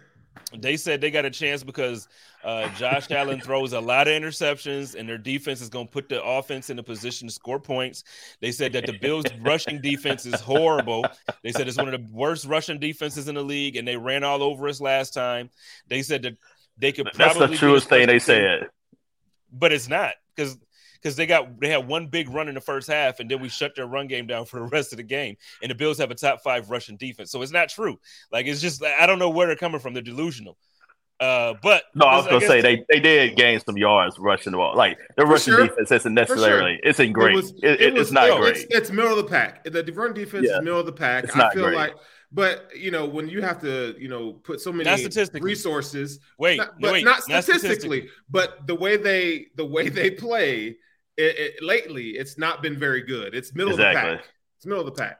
They said they got a chance because uh, Josh Allen throws a lot of interceptions, and their defense is going to put the offense in a position to score points. They said that the Bills' rushing defense is horrible. They said it's one of the worst rushing defenses in the league, and they ran all over us last time. They said that they could
That's
probably
the truest thing they
first team,
said.
But it's not because because they got they had one big run in the first half, and then we shut their run game down for the rest of the game. And the Bills have a top five rushing defense, so it's not true. Like it's just I don't know where they're coming from. They're delusional. Uh, but
No, I was gonna
guess-
say they, they did gain some yards rushing the ball. Like the rushing
sure.
defense isn't necessarily it's in
It
great.
was-
It- it-
was-
it's not
no,
great.
It's, it's middle of the pack. The run defense
Yeah.
is middle of the pack.
It's
I feel
great.
like, but you know, when you have to, you know, put so many
Not
resources,
Wait,
not,
no,
but
wait,
not statistically, but the way they the way they play it, it, lately, it's not been very good. It's middle of the pack. It's middle of the pack.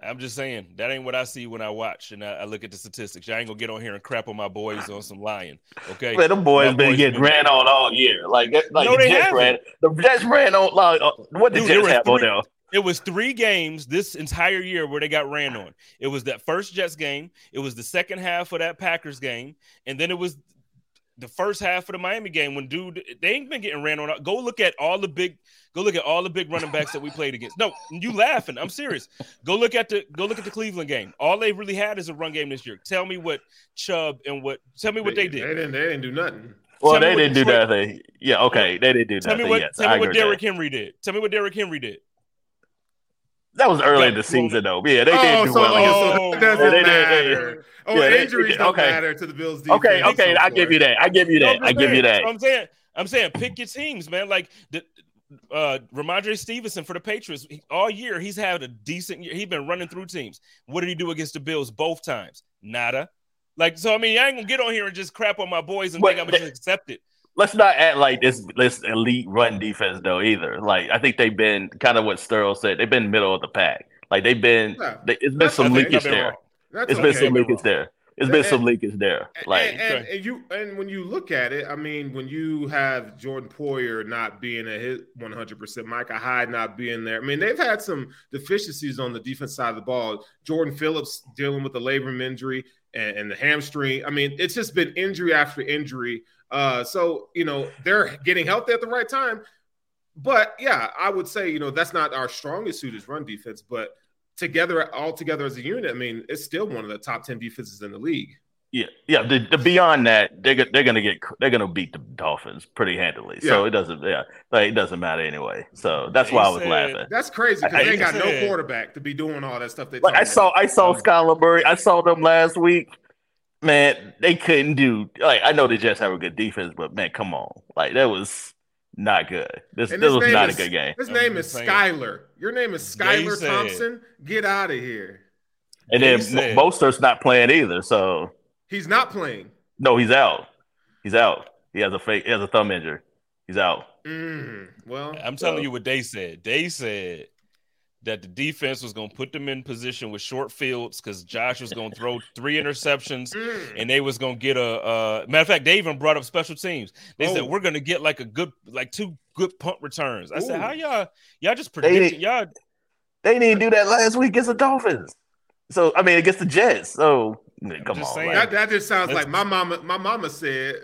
I'm just saying that ain't what I see when I watch and I, I look at the statistics. I ain't gonna get on here and crap on my boys on some lying. Okay,
Man, them boys
My
been
boys
getting
been-
ran on all year. Like, that- like
No,
the Jets
haven't.
ran. The Jets ran on. Like, uh, what did
Dude,
Jets
was
have on
three-
there?
It was three games this entire year where they got ran on. It was that first Jets game, it was the second half of that Packers game, and then it was the first half of the Miami game when dude they ain't been getting ran on. Go look at all the big go look at all the big running backs that we played against. No, you laughing. I'm serious. Go look at the go look at the Cleveland game. All they really had is a run game this year. Tell me what Chubb and what tell me what they
They
did.
didn't. They didn't do nothing.
Well,
Tell
they didn't do
Detroit-
nothing. Yeah, okay, they didn't do
Tell
nothing.
me what
yes,
tell
I
me what Derrick
that.
Henry did. Tell me what Derrick Henry did.
That was early in the season, though. Yeah, they
oh,
did do
so,
well.
oh, so
Oh,
doesn't
yeah, they did, they
matter. Oh,
Yeah, they-
injuries
they-
don't
okay.
matter to the Bills. Defense.
Okay, okay, I give you that. I give you that. I give you that.
I'm saying, I'm saying, pick your teams, man. Like the uh Rhamondre Stevenson for the Patriots he- all year, he's had a decent year. He's been running through teams. What did he do against the Bills both times? Nada. Like so, I mean, I ain't gonna get on here and just crap on my boys and
But
think I'm gonna just accept it.
Let's not act like this this elite run defense though either. Like I think they've been kind of what Sterl said. They've been middle of the pack. Like they've been.
Yeah.
They, it's been
That's
some leakage
been
there. It's
okay.
been some leakage
wrong.
there. It's been
And-
some leakage there. Like
and, and, and you and when you look at it, I mean, when you have Jordan Poyer not being at his 100 percent, Micah Hyde not being there. I mean, they've had some deficiencies on the defense side of the ball. Jordan Phillips dealing with the labrum injury and, and the hamstring. I mean, it's just been injury after injury. Uh, so you know they're getting healthy at the right time. but yeah, I would say you know that's not our strongest suit is run defense, but together all together as a unit, I mean, it's still one of the top ten defenses in the league.
Yeah, yeah. The, the beyond that, they're they're gonna get they're gonna beat the Dolphins pretty handily. So
Yeah.
it doesn't yeah, like, it doesn't matter anyway. So that's why I was
said-
laughing.
That's crazy because they ain't got no quarterback to be doing all that stuff. They
Like I saw
about.
I saw Skylar Murray. I saw them last week. Man, they couldn't do like I know the Jets have a good defense, but man, come on. Like that was not good. This this was not
is-
a good game.
His name is
saying.
Skylar. Your name is
They Skylar
Thompson. Get out of here.
And
They
then
said-
Mo- Mostert's not playing either. So
He's not playing.
no, he's out. He's out. He has a fake. He has a thumb injury. He's out.
Mm, well,
I'm telling
So-
you what they said. They said that the defense was going to put them in position with short fields because Josh was going to throw three interceptions
mm.
and they was going to get a uh, matter of fact. They even brought up special teams. They
Oh.
said we're going to get like a good, like two good punt returns. I said, how y'all y'all just
They
predicted y'all
They didn't do that last week against the Dolphins. So I mean against the Jets. So come on.
saying.
like-
that, that just sounds like my mama. My mama said.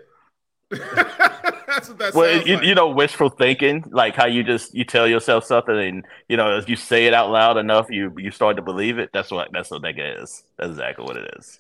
That's what that
well, you,
like.
you know, wishful thinking, like how you just you tell yourself something, and you know, as you say it out loud enough, you you start to believe it. That's what that's what that is. That's exactly what it is.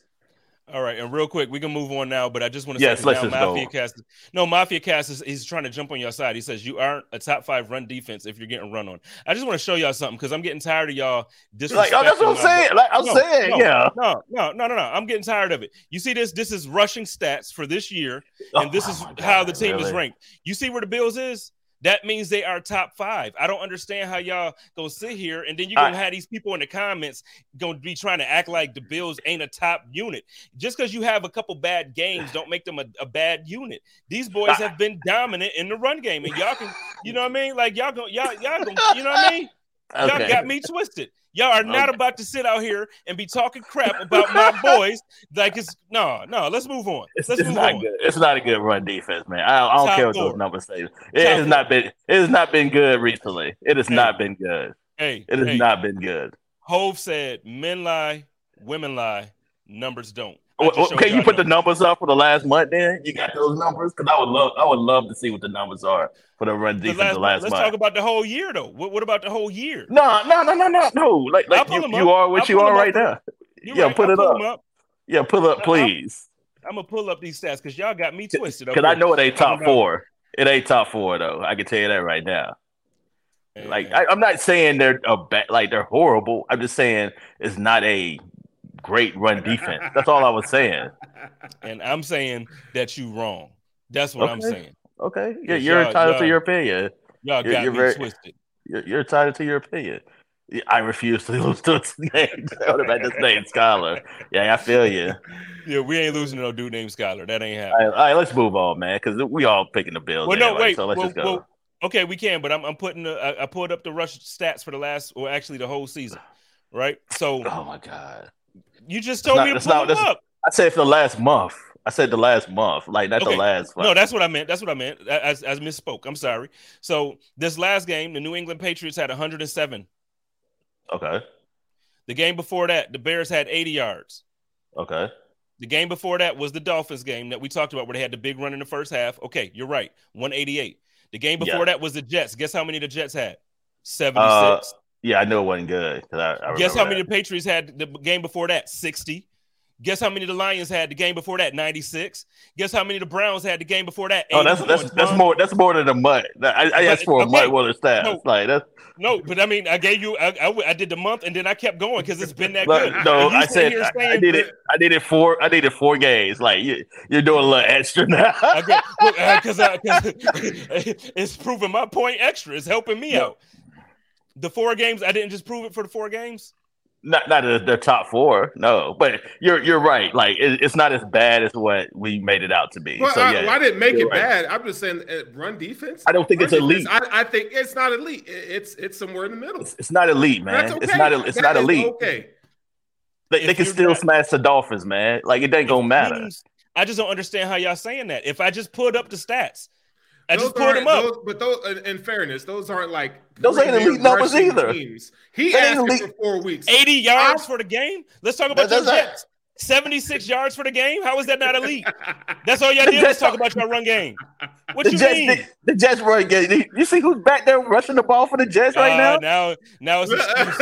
All right, and real quick, we can move on now, but I just want to
Yes,
say now. Mafia Cast. No, Mafia Cast is he's trying to jump on your side. He says you aren't a top five run defense if you're getting run on. I just want to show y'all something because I'm getting tired of y'all disrespecting.
Like, oh, that's what I'm saying. Like I'm
No,
saying,
no,
yeah.
No, no, no, no, no. I'm getting tired of it. You see this? This is rushing stats for this year, and oh, this
Oh,
is
God,
how the team is ranked. You see where the Bills is? That means they are top five. I don't understand how y'all gonna sit here and then you're gonna
I-
have these people in the comments gonna be trying to act like the Bills ain't a top unit. Just because you have a couple bad games, don't make them a, a bad unit. These boys
I-
have been dominant in the run game, and y'all can, you know what I mean? Like y'all gonna y'all, y'all go, you know what I mean? Y'all got me twisted. Y'all are not
Okay.
about to sit out here and be talking crap about my boys. Like it's no, no. Let's move on.
It's,
Let's
it's
move
not
on.
good. It's not a good run defense, man. I, I don't
Top
care what those numbers say. It
Top
has
four.
not been. It has not been good recently. It has
Hey.
not been good.
Hey,
It has
hey,
not been good.
Hov said, "Men lie, women lie, numbers don't." I
Well, can you
y'all
put the
numbers.
numbers up for the last month? Then you got those numbers because I would love. I would love to see what the numbers are for the run
The
defense
last
the
month-
last
Let's
month.
talk about the whole year, though. What, what about the whole year?
No, no, no, no, no, no. Like, like you, you are what
I'll
you are
them up
right now.
You're
Yeah,
right.
put
I'll
it
pull
up.
up.
Yeah, pull up,
I'll-
please.
I'm gonna pull up these stats because y'all got me twisted. up
Because I know it ain't top four. It ain't top four though. I can tell you that right now.
And-
Like I, I'm not saying they're a bad, like they're horrible. I'm just saying it's not a great run defense. That's all I was saying.
and I'm saying that you wrong. That's what I'm saying.
Okay, you're, you're
y'all-
entitled to your opinion.
Y'all
You're-
got
you're
me
very-
twisted.
You're, you're entitled to your opinion. I refuse to lose to its name. What about this name, Scholar? Yeah, I feel you.
Yeah, we ain't losing to no dude named Skylar. That ain't happening.
right, all right, let's move on, man, because we all picking the Bills.
Well, no,
anyway,
wait.
So let's
well,
just go.
well, okay, we can, but I'm, I'm putting. The, I, I pulled up the rush stats for the last, or actually the whole season, right? So
oh my god!
You just told
That's
me
not-
to pull
not-
them up.
I said for the last month. I said the last month, like not
Okay.
the last.
No, that's what I meant. That's what I meant. As as misspoke. I'm sorry. So this last game, the New England Patriots had 107.
okay.
The game before that, the Bears had 80 yards.
Okay.
The game before that was the Dolphins game that we talked about, where they had the big run in the first half. Okay, you're right. 188. The game before
Yeah.
that was the Jets. Guess how many the Jets had? 76.
Uh, Yeah, I know it wasn't good. I, I
Guess how many
that.
the Patriots had the game before that? 60. Guess how many the Lions had the game before that? 96. Guess how many the Browns had the game before that?
Oh, that's
81.
that's that's more that's more than a month. I, I asked for a
okay.
month worth of stats.
No.
Like that's
No, but I mean, I gave you, I, I, I did the month and then I kept going because it's been that good.
no, I said I, I did it. I did it four. I did it four games. Like you, you're doing a little extra now.
Okay, because uh, uh, it's proving my point extra. It's helping me
No.
out. The four games, I didn't just prove it for the four games.
not not the, the top four, no. But you're you're right. Like it, it's not as bad as what we made it out to be.
Well,
so
I,
yeah,
well, I didn't make it
right.
bad. I'm just saying, uh, run defense.
I don't think
Run
it's elite.
defense, I, I think it's not elite. It's it's somewhere in the middle.
It's, it's not elite, man.
That's okay.
It's not. It's
That
not elite.
Okay.
They, they can still
not-
smash the Dolphins, man. Like it ain't gonna matter.
I just don't understand how y'all saying that. If I just pulled up the stats, I
Those
just pulled them
aren't-
up.
those- but those, in- in fairness, those aren't like
Those ain't
premier
elite numbers either.
Teams. He
That ain't
asked
elite.
for four weeks.
80 yards
I-
for the game. Let's talk about
That-
your
that's-
Jets. 76 yards for the game. How is that not elite? That's all y'all did was
That's-
talk about your run game. What
the
you
Jets,
mean?
the, the Jets run game. You see who's back there rushing the ball for the Jets right
Uh,
now?
now, now it's excuses.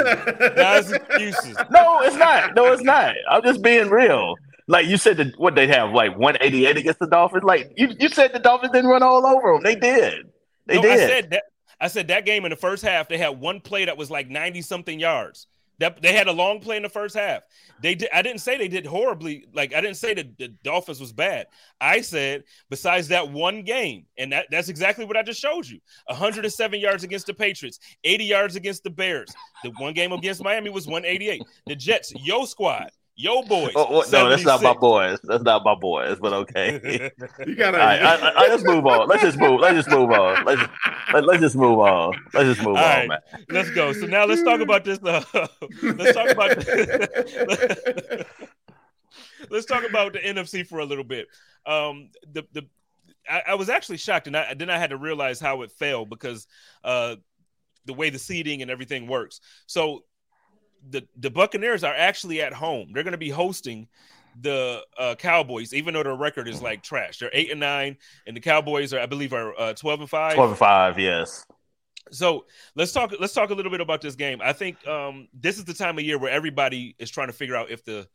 now it's excuses.
No, it's not. No, it's not. I'm just being real. Like you said, the, what they have like 188 against the Dolphins. Like you, you said the Dolphins didn't run all over them. They did. They
no,
did.
I said that. I said that game in the first half, they had one play that was like 90 something yards. That they had a long play in the first half. They did. I didn't say they did horribly. Like I didn't say that the Dolphins was bad. I said besides that one game, and that, that's exactly what I just showed you. 107 yards against the Patriots, 80 yards against the Bears. The one game against Miami was 188. The Jets, yo squad, yo boys.
Oh, oh, no, that's not my boys. That's not my boys. But okay.
you gotta.
all right, I, I, I- let's move on. Let's just move. Let's just move on. Let's let, let's just move on. Let's just move
All
on,
right.
man.
Let's go. So now let's talk about this. Uh, let's talk about. let's talk about the NFC for a little bit. Um, the the I, I was actually shocked, and I, then I had to realize how it fell because uh, the way the seating and everything works. So the the Buccaneers are actually at home. They're going to be hosting the uh, Cowboys, even though their record is like trash. They're eight and nine, and the Cowboys are, I believe, are uh, twelve and five.
Twelve and five. Yes.
So let's talk. Let's talk a little bit about this game. I think um, this is the time of year where everybody is trying to figure out if the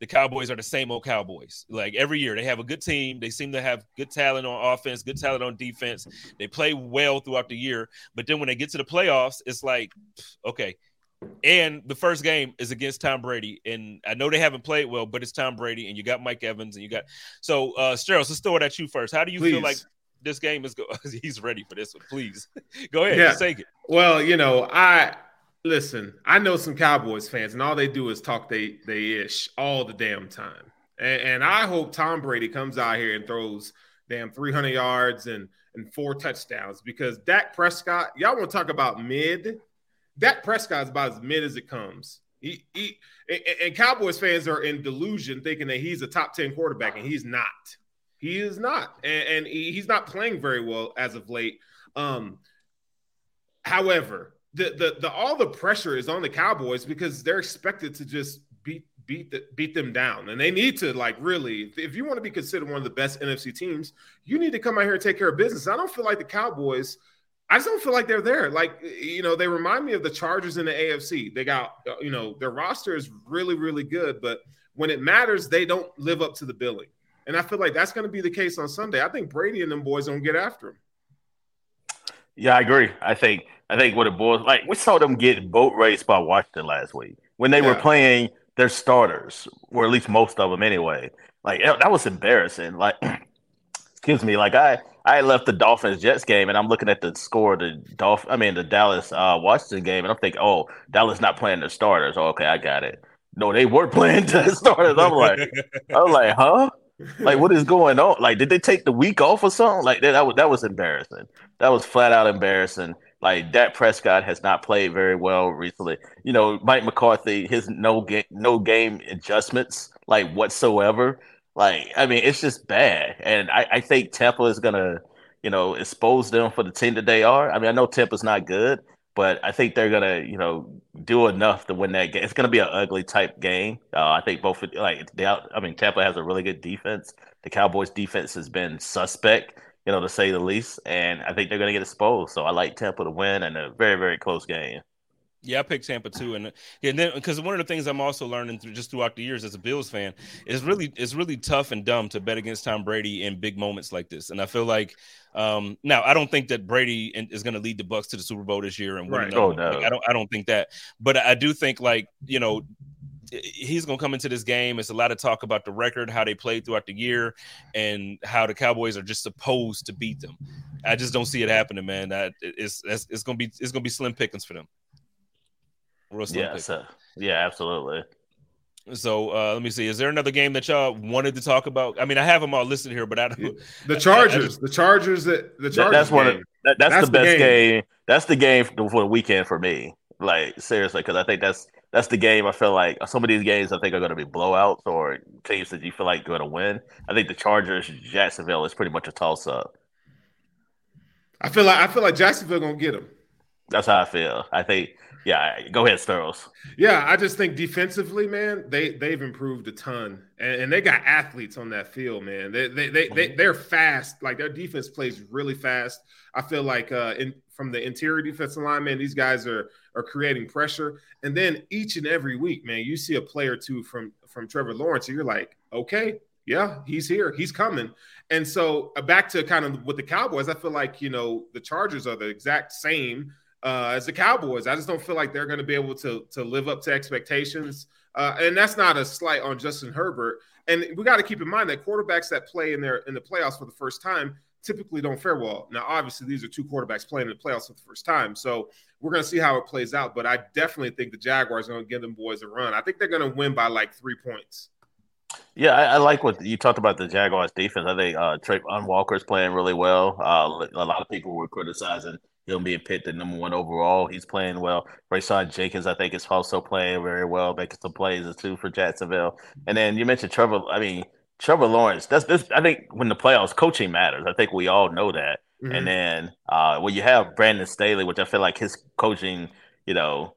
the Cowboys are the same old Cowboys. Like every year, they have a good team. They seem to have good talent on offense, good talent on defense. They play well throughout the year, but then when they get to the playoffs, it's like, okay. And the first game is against Tom Brady, and I know they haven't played well, but it's Tom Brady, and you got Mike Evans, and you got so uh Steros, let's throw it at you first. How do you feel like this game is go? He's ready for this one. Please go ahead,
Yeah.
take it.
Well, you know, I listen. I know some Cowboys fans, and all they do is talk they they ish all the damn time. And, and I hope Tom Brady comes out here and throws damn 300 yards and and four touchdowns because Dak Prescott. Y'all want to talk about mid? Dak Prescott is about as mid as it comes. He, he and, and Cowboys fans are in delusion thinking that he's a top 10 quarterback, and he's not. He is not, and, and he, he's not playing very well as of late. Um, However, the, the the all the pressure is on the Cowboys because they're expected to just beat beat the, beat them down, and they need to like really. If you want to be considered one of the best NFC teams, you need to come out here and take care of business. I don't feel like the Cowboys. I just don't feel like they're there. Like you know, they remind me of the Chargers in the AFC. They got uh, you know their roster is really really good, but when it matters, they don't live up to the billing. And I feel like that's going to be the case on Sunday. I think Brady and them boys don't get after him.
Yeah, I agree. I think I think what it boils like we saw them get boat raced by Washington last week when they were playing their starters, or at least most of them anyway. Like that was embarrassing. Like, excuse me. Like I I left the Dolphins Jets game and I'm looking at the score of the Dolph I mean the Dallas uh, Washington game and I'm thinking, oh, Dallas not playing their starters. Oh, okay, I got it. No, they were playing the starters. I'm like, I'm like, huh? Like, what is going on? Like, did they take the week off or something? Like that, that was that was embarrassing. That was flat out embarrassing. Like Dak Prescott has not played very well recently. You know, Mike McCarthy, his no game no game adjustments, like whatsoever. Like, I mean, it's just bad. And I, I think Tampa is gonna, you know, expose them for the team that they are. I mean, I know Tampa's not good, but I think they're gonna, you know, do enough to win that game. It's gonna be an ugly type game. Uh, I think both, like, they out, I mean, Tampa has a really good defense. The Cowboys' defense has been suspect, you know, to say the least, and I think they're gonna get exposed. So I like Tampa to win in a very, very close game.
Yeah, I picked Tampa too, and and then because one of the things I'm also learning through just throughout the years as a Bills fan is really it's really tough and dumb to bet against Tom Brady in big moments like this, and I feel like um, now I don't think that Brady is going to lead the Bucs to the Super Bowl this year and win
Right.
another
Oh,
one.
no.
Like, I don't I don't think that, but I do think like you know he's going to come into this game. It's a lot of talk about the record, how they played throughout the year, and how the Cowboys are just supposed to beat them. I just don't see it happening, man. That it's it's, it's going to be it's going to be slim pickings for them. Real slim
Yeah, so, yeah, absolutely.
So uh, let me see. Is there another game that y'all wanted to talk about? I mean, I have them all listed here, but I don't.
The Chargers, the Chargers, that the
That-
Chargers.
that's one of
game.
that, that's,
That's
the
the
best
game.
game. That's the game for for the weekend for me. Like seriously, because I think that's that's the game. I feel like some of these games I think are going to be blowouts or teams that you feel like going to win. I think the Chargers Jacksonville is pretty much a toss up.
I feel like I feel like Jacksonville gonna get them.
That's how I feel. I think, yeah. Go ahead, Sterles.
Yeah, I just think defensively, man, they they've improved a ton, and, and they got athletes on that field, man. They they they, they they're fast. Like their defense plays really fast. I feel like uh, in from the interior defensive line, man, these guys are are creating pressure. And then each and every week, man, you see a player or two from from Trevor Lawrence, and you're like, okay, yeah, he's here, he's coming. And so uh, back to kind of with the Cowboys, I feel like you know the Chargers are the exact same uh, as the Cowboys. I just don't feel like they're going to be able to to live up to expectations. Uh, and that's not a slight on Justin Herbert. And we got to keep in mind that quarterbacks that play in their in the playoffs for the first time typically don't fare well. Now, obviously, these are two quarterbacks playing in the playoffs for the first time, so we're going to see how it plays out. But I definitely think the Jaguars are going to give them boys a run. I think they're going to win by like three points.
Yeah, I, I, like what you talked about the Jaguars defense. I think uh, Travon Walker's playing really well. Uh, a lot of people were criticizing him being picked at number one overall. He's playing well. Rayshawn Jenkins, I think, is also playing very well, making some plays too for Jacksonville. And then you mentioned Trevor. I mean, Trevor Lawrence. That's this. I think when the playoffs, coaching matters. I think we all know that. Mm-hmm. And then uh, when you have Brandon Staley, which I feel like his coaching, you know,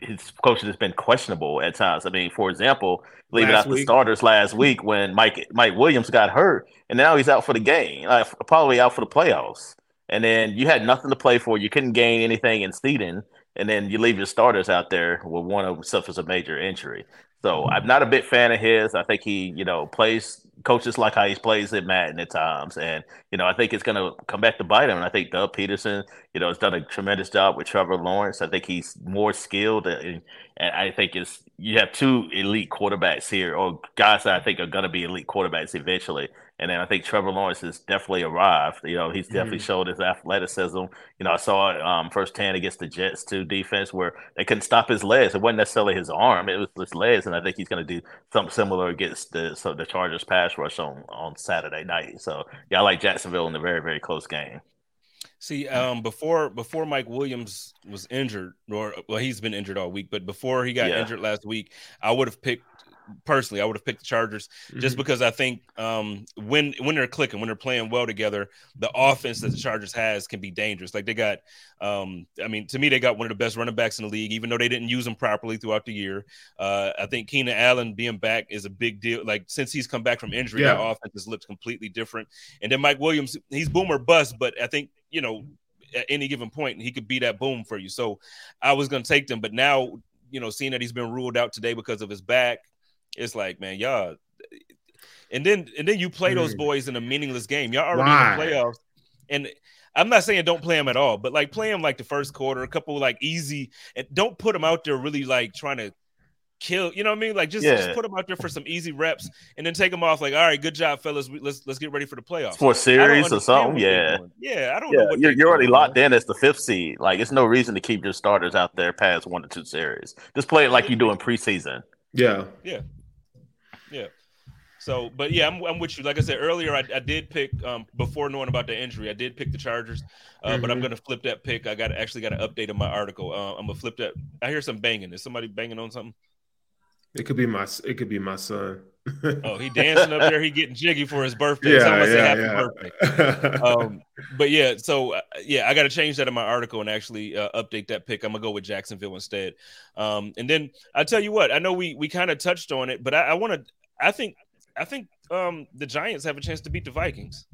his coaching has been questionable at times. I mean, for example, leaving last out week. the starters last week when Mike Mike Williams got hurt, and now he's out for the game, like, probably out for the playoffs. And then you had nothing to play for. You couldn't gain anything in seeding, and then you leave your starters out there with one of them suffers a major injury. So I'm not a big fan of his. I think he, you know, plays coaches like how he plays at Madden at times, and you know, I think it's going to come back to bite him. And I think Doug Pederson, you know, has done a tremendous job with Trevor Lawrence. I think he's more skilled, and, and I think it's you have two elite quarterbacks here, or guys that I think are going to be elite quarterbacks eventually. And then I think Trevor Lawrence has definitely arrived. You know, he's definitely mm-hmm. showed his athleticism. You know, I saw it um, firsthand against the Jets too defense where they couldn't stop his legs. It wasn't necessarily his arm; it was his legs. And I think he's going to do something similar against the so the Chargers pass rush on on Saturday night. So yeah, I like Jacksonville in a very very close game.
See, um, before before Mike Williams was injured, or well, he's been injured all week, but before he got yeah. injured last week, I would have picked personally, I would have picked the Chargers mm-hmm. just because I think um, when when they're clicking, when they're playing well together, the offense that the Chargers has can be dangerous. Like they got, um, I mean, to me, they got one of the best running backs in the league, even though they didn't use them properly throughout the year. Uh, I think Keenan Allen being back is a big deal. Like since he's come back from injury, yeah. that offense has looked completely different. And then Mike Williams, he's boomer bust, but I think you know at any given point he could be that boom for you. So I was going to take them, but now you know, seeing that he's been ruled out today because of his back, it's like, man, y'all. And then and then you play those boys in a meaningless game. Y'all already Why? in the playoffs, and I'm not saying don't play them at all, but like play them like the first quarter, a couple like easy, and don't put them out there really like trying to kill. You know what I mean? Like just, yeah. just put them out there for some easy reps, and then take them off. Like, all right, good job, fellas. We, Let's let's get ready for the playoffs.
For a series or something, yeah,
yeah. I don't yeah, know.
you're, you're already locked in as the fifth seed. Like, it's no reason to keep your starters out there past one or two series. Just play it like you do in preseason.
Yeah,
yeah. Yeah. So, but yeah, I'm, I'm with you. Like I said earlier, I, I did pick um, before knowing about the injury. I did pick the Chargers, uh, mm-hmm. but I'm mm-hmm. gonna flip that pick. I got actually got an update in my article. Uh, I'm gonna flip that. I hear some banging. Is somebody banging on something?
It could be my. It could be my son.
oh, he dancing up there. He getting jiggy for his birthday. Yeah, yeah, happy yeah. birthday. um, but yeah, so uh, yeah, I got to change that in my article and actually uh, update that pick. I'm gonna go with Jacksonville instead. Um, and then I tell you what, I know we we kind of touched on it, but I, I want to I think I think um, the Giants have a chance to beat the Vikings.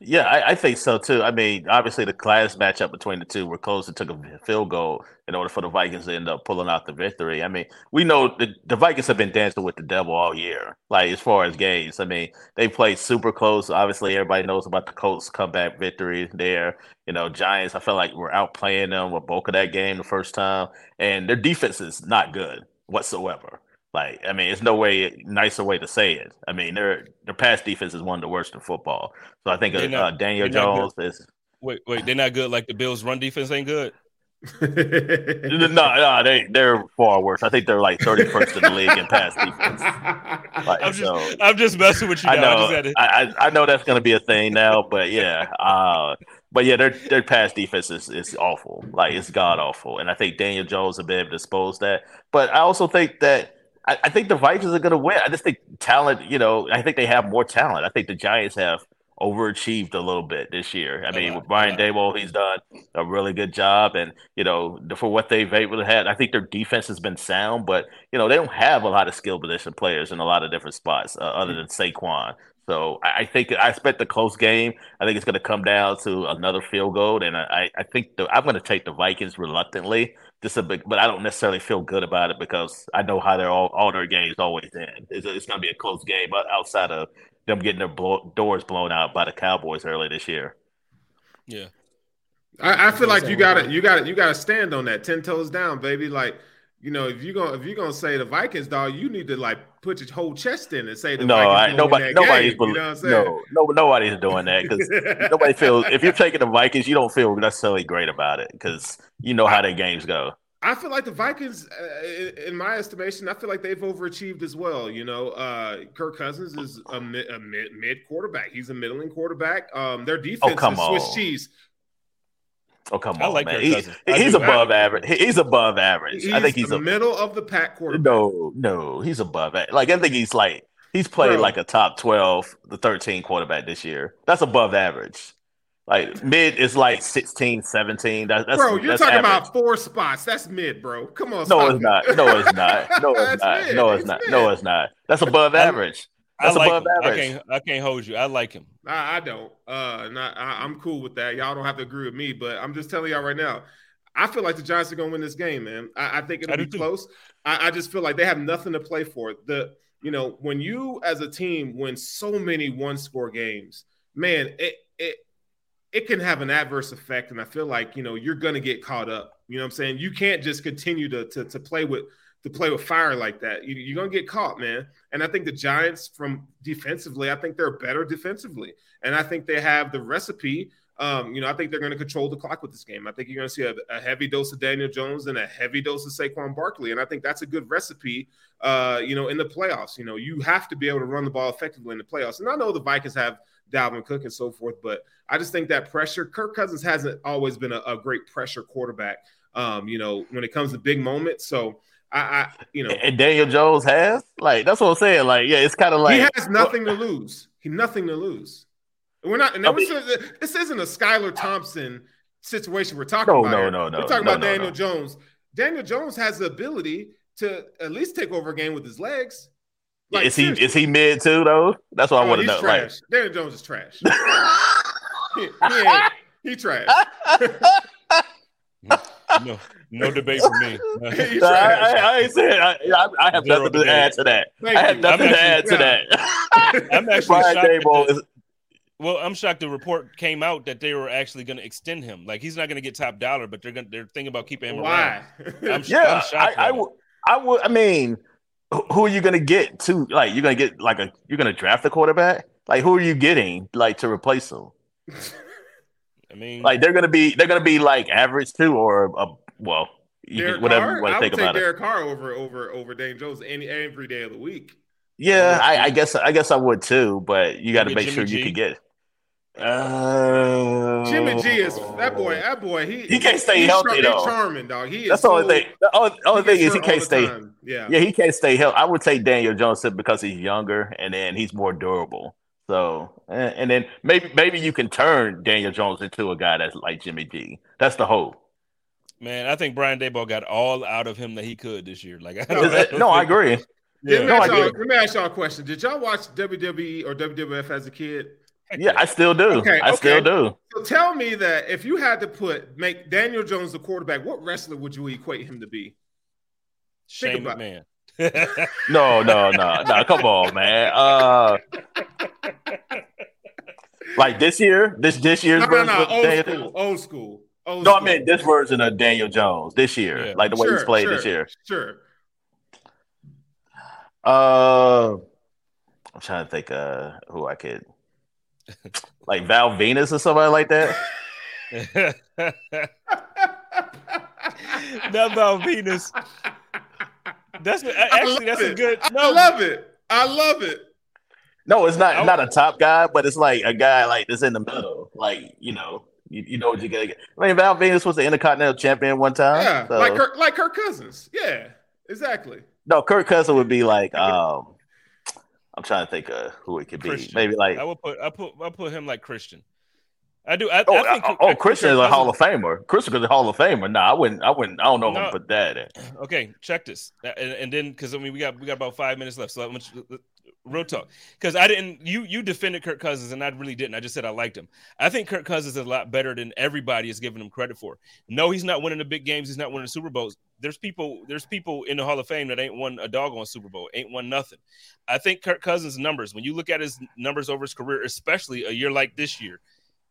Yeah, I, I, think so too. I mean, obviously the class matchup between the two were close. It took a field goal in order for the Vikings to end up pulling out the victory. I mean, we know the, the Vikings have been dancing with the devil all year. Like as far as games, I mean, they played super close. Obviously, everybody knows about the Colts comeback victory there. You know, Giants. I felt like we're outplaying them with bulk of that game the first time, and their defense is not good whatsoever. Like, I mean, it's no way nicer way to say it. I mean, their their pass defense is one of the worst in football. So I think uh, not, uh, Daniel Jones is.
Wait, wait, they're not good. Like the Bills' run defense ain't good.
no, no, they they're far worse. I think they're like thirty first in the league in pass defense.
Like, I'm, just, so, I'm just messing with you.
I know, I, to... I, I, know that's going to be a thing now, but yeah, uh, but yeah, their their pass defense is, is awful. Like it's god awful, and I think Daniel Jones will be able to expose that. But I also think that I, I think the Vikings are going to win. I just think talent, you know, I think they have more talent. I think the Giants have overachieved a little bit this year. I mean, with Brian Daboll, he's done a really good job, and you know, for what they've able to have, I think their defense has been sound, but you know, they don't have a lot of skill position players in a lot of different spots uh, other than Saquon. So I think I expect a close game. I think it's going to come down to another field goal, and I, I think the, I'm going to take the Vikings reluctantly, just a big, but I don't necessarily feel good about it because I know how they're all, all their games always end. It's, it's going to be a close game outside of them getting their blow, doors blown out by the Cowboys early this year.
Yeah,
I, I feel like you got to you got to you got to stand on that ten toes down, baby. Like you know, if you're gonna if you're gonna say the Vikings, dog, you need to like put your whole chest in and say the
no,
Vikings.
I, nobody, nobody's
game, you know
no, no, nobody's doing that because nobody feels. If you're taking the Vikings, you don't feel necessarily great about it because you know how their games go.
I feel like the Vikings, uh, in my estimation, I feel like they've overachieved as well. You know, uh, Kirk Cousins is a mid, a mid, mid quarterback. He's a middling quarterback. Um, their defense oh, is Swiss cheese.
Oh come I on, like man! He, he's above average. He's above average.
He's
I think he's
the
a,
middle of the pack quarterback.
No, no, he's above it. Like I think he's like he's played Bro. like a top twelve, the thirteen quarterback this year. That's above average. Like mid is like 16, 17. That, that's
bro, you're
that's
talking
average.
about four spots. That's mid, bro. Come on.
No, it's not. No, it's not. No, it's not.
Mid.
No, it's, it's not. Mid. No, it's not. That's above average. That's
I like
above
him.
average.
I can't, I can't hold you. I like him.
I, I don't. Uh, not, I, am cool with that. Y'all don't have to agree with me, but I'm just telling y'all right now. I feel like the Giants are going to win this game, man. I, I think it'll I be close. I, I just feel like they have nothing to play for. The you know when you as a team win so many one score games, man, it it it can have an adverse effect. And I feel like you know you're going to get caught up. You know what I'm saying? You can't just continue to to, to play with to play with fire like that. You, are going to get caught, man. And I think the Giants, from defensively, I think they're better defensively, and I think they have the recipe. Um, you know, I think they're going to control the clock with this game. I think you're going to see a, a, heavy dose of Daniel Jones and a heavy dose of Saquon Barkley, and I think that's a good recipe. Uh, you know, in the playoffs, you know, you have to be able to run the ball effectively in the playoffs. And I know the Vikings have Dalvin Cook and so forth, but I just think that pressure. Kirk Cousins hasn't always been a, a great pressure quarterback. Um, you know, when it comes to big moments, so. I, I, you know,
and Daniel Jones has like that's what I'm saying. Like, yeah, it's kind of like
he has nothing well, to lose. He nothing to lose. We're not. And I mean, this isn't a Skylar Thompson situation we're talking
no,
about.
No, no, no.
We're talking
no,
about
no,
Daniel
no.
Jones. Daniel Jones has the ability to at least take over a game with his legs.
Like, is he seriously. is he mid too though? That's what
oh,
I want to know.
Trash.
Like,
Daniel Jones is trash. he, he, he trash.
no, no debate for me.
I, I, I, ain't saying I, I, have Zero nothing debate. to add to that. Thank I have you. nothing I'm to
actually,
add yeah. to that.
I'm actually Brian shocked. Is, well, I'm shocked. The report came out that they were actually going to extend him. Like he's not going to get top dollar, but they're going they're thinking about keeping him
Why?
around. I'm,
yeah,
I'm
I, I would. I would. I mean, who are you going to get to? Like, you're going to get like a you're going to draft a quarterback. Like, who are you getting like to replace him?
I mean,
like they're going to be they're going to be like average too, or a well,
Derek
whatever
Carr?
you want to
I
think
would
about
take
it.
Derek Carr over over over Dane Jones any every day of the week.
Yeah, I, I guess I guess I would too, but you got to make
Jimmy
sure
G?
you can get. Uh,
Jimmy G is that boy. That boy, he
He can't stay
he's
healthy,
char-
though.
He's charming, dog. He is
That's the only
so-
thing. The only, only thing is he can't stay.
time. Yeah.
Yeah, he can't stay healthy. I would take Daniel Jones because he's younger and then he's more durable. So, and, and then maybe maybe you can turn Daniel Jones into a guy that's like Jimmy G. That's the hope.
man, I think Brian Daboll got all out of him that he could this year. Like, I
No,
don't,
Is it- no, I agree.
Yeah, let, me
No,
ask
I
y'all, let me ask y'all a question. Did y'all watch WWE or WWF as a kid?
Yeah, I still do.
Okay,
I still do.
So tell me that if you had to put make Daniel Jones the quarterback, what wrestler would you equate him to be?
Shane
about
McMahon.
No, no, no, no. Come on, man. Uh, like this year, this this year's
No, no,
version
no,
of
old
Daniel
school,
Jones.
old school, old
No, I mean this version of Daniel Jones this year,
Yeah.
like the way
sure,
he's played
sure,
this year.
Sure.
Uh, I'm trying to think. Uh, who I could like Val Venis or somebody like that.
Not Val Venis. That's actually that's a
it.
good.
I
No,
love it. I love it.
No, it's not
I-
not a top guy, but it's like a guy like that's in the middle. Like you know, you, you know what you gotta get. I mean, Val Venis was the Intercontinental Champion one time.
Yeah,
so-
like Kirk, like Kirk Cousins. Yeah, exactly.
no, Kirk Cousins would be like um, I'm trying to think of who it could be.
Christian.
Maybe like
I would put I put I put him like Christian. I do. I,
oh,
I think,
oh,
I
oh
think
uh,
oh, uh, Christian
is a Hall of Famer. Christian is a Hall of Famer. No, I wouldn't. I wouldn't. I don't know if I'm put that in.
Okay, check this, and, and then because I mean we got we got about five minutes left, so I'm gonna, real talk. Because I didn't you you defended Kirk Cousins, and I really didn't. I just said I liked him. I think Kirk Cousins is a lot better than everybody is giving him credit for. No, he's not winning the big games. He's not winning the Super Bowls. There's people there's people in the Hall of Fame that ain't won a doggone Super Bowl, ain't won nothing. I think Kirk Cousins' numbers, when you look at his numbers over his career, especially a year like this year.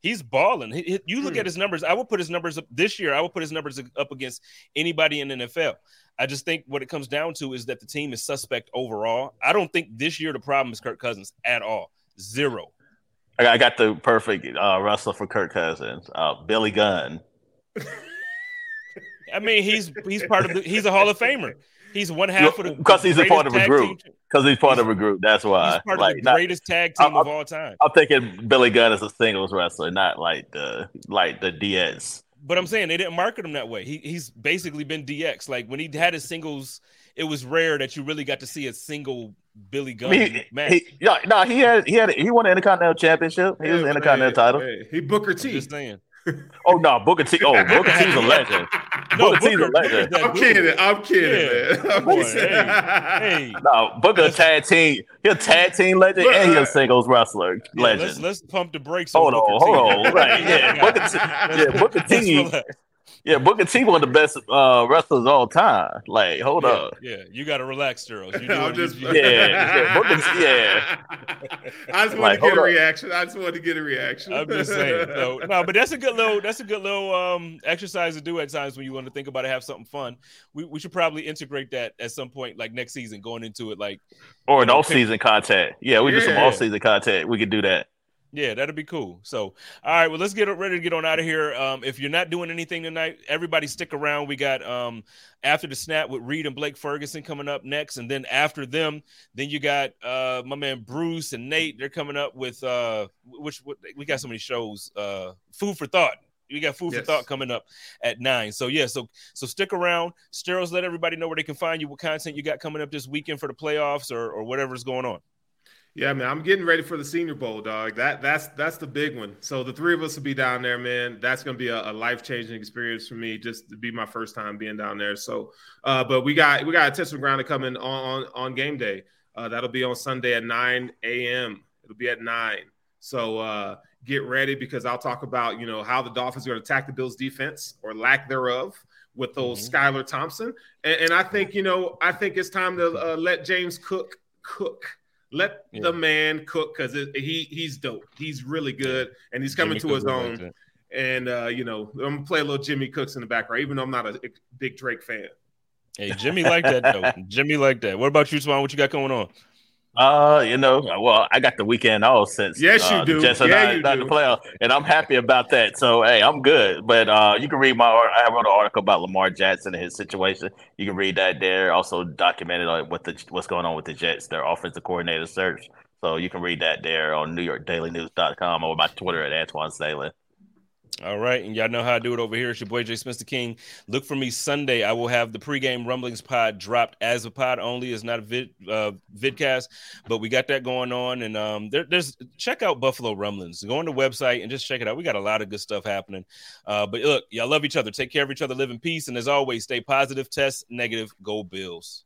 He's balling. He- he- you look
Hmm.
at his numbers. I would put his numbers up this year. I would put his numbers up against anybody in the NFL. I just think what it comes down to is that the team is suspect overall. I don't think this year the problem is Kirk Cousins at all. Zero.
I got, I got the perfect uh, wrestler for Kirk Cousins, uh, Billy Gunn.
I mean, he's he's part of the he's a Hall of Famer. He's one half of the
Because he's a part of a group. because he's part of a group. That's why.
He's part
like,
of the
not-
greatest tag team
I-
of all time.
I'm thinking Billy Gunn is a singles wrestler, not like the like the DX.
But I'm saying they didn't market him that way. He he's basically been DX. Like when he had his singles, it was rare that you really got to see a single Billy
I
Gunn
mean, he,
match.
he, yeah, no, he had he had he won the Intercontinental Championship. He was
Yeah,
the Intercontinental
hey,
title.
hey, he Booker
I'm
T.
just saying.
Oh no, Booker T. Oh, Booker T's a legend.
No,
Booker T's a legend.
I'm
dude.
kidding. I'm kidding,
Yeah.
man.
Boy,
kidding.
Hey,
No, Booker a tag team. He a tag team legend
Look,
and he a singles wrestler
yeah,
legend.
let's let's pump the brakes.
hold
on,
on, hold on. Right, yeah, Booker T. Yeah, Booker T.
relax.
Yeah, Booker T. One of the best uh, wrestlers of all time. Like, hold
yeah,
up.
yeah, you got to relax, Sterls. You
I'm just,
you-
Yeah, yeah, Booker T- yeah.
I just want
Like,
to get a reaction. I just want to get a reaction.
I'm just saying. So, no, but that's a good little that's a good little um exercise to do at times when you want to think about it, have something fun. We we should probably integrate that at some point, like next season, going into it. Like,
Or an off season content. Yeah, we do some off season content. We could do that.
Yeah, that'd be cool. So, all right, well, let's get ready to get on out of here. Um, if you're not doing anything tonight, everybody stick around. We got um after the snap with Reed and Blake Ferguson coming up next, and then after them, then you got uh my man Bruce and Nate. They're coming up with uh which what, we got so many shows. Uh, food for thought. We got food
Yes.
for thought coming up at nine. So yeah, so so stick around. Steros, let everybody know where they can find you, what content you got coming up this weekend for the playoffs or or whatever's going on.
Yeah, man, I'm getting ready for the Senior Bowl, dog. That that's that's the big one. So the three of us will be down there, man. That's gonna be a, a life changing experience for me, just to be my first time being down there. So, uh, but we got we got a test ground to come in on on, on game day. Uh, that'll be on Sunday at 9 a.m. It'll be at nine. So uh, get ready because I'll talk about you know how the Dolphins are going to attack the Bills' defense or lack thereof with those Skylar Thompson. And, and I think you know I think it's time to uh, let James Cook cook. Let
Yeah.
the man cook because he he's dope. He's really good, and he's coming
Jimmy
to his own.
like.
And uh, you know, I'm gonna play a little Jimmy Cooks in the background, even though I'm not a big Drake fan.
Hey, Jimmy like that though. Jimmy like that. What about you, Swan? What you got going on?
Uh, you know, well, I got the weekend off since
Yes, you
uh,
do.
Jets
Yeah, you do.
playoff, and I'm happy about that. So, hey, I'm good. But uh, you can read my. I wrote an article about Lamar Jackson and his situation. You can read that there. Also documented on what the what's going on with the Jets, their offensive coordinator search. So you can read that there on NewYorkDailyNews.com or my Twitter at Antoine Salem.
All right, and y'all know how I do it over here. It's your boy Jay Smith the King. Look for me Sunday. I will have the pregame rumblings pod dropped as a pod only. It's not a vid uh, vidcast, but we got that going on. And um, there, there's check out Buffalo Rumblings. Go on the website and just check it out. We got a lot of good stuff happening. Uh, but look, y'all love each other. Take care of each other. Live in peace. And as always, stay positive. Test negative. Go Bills.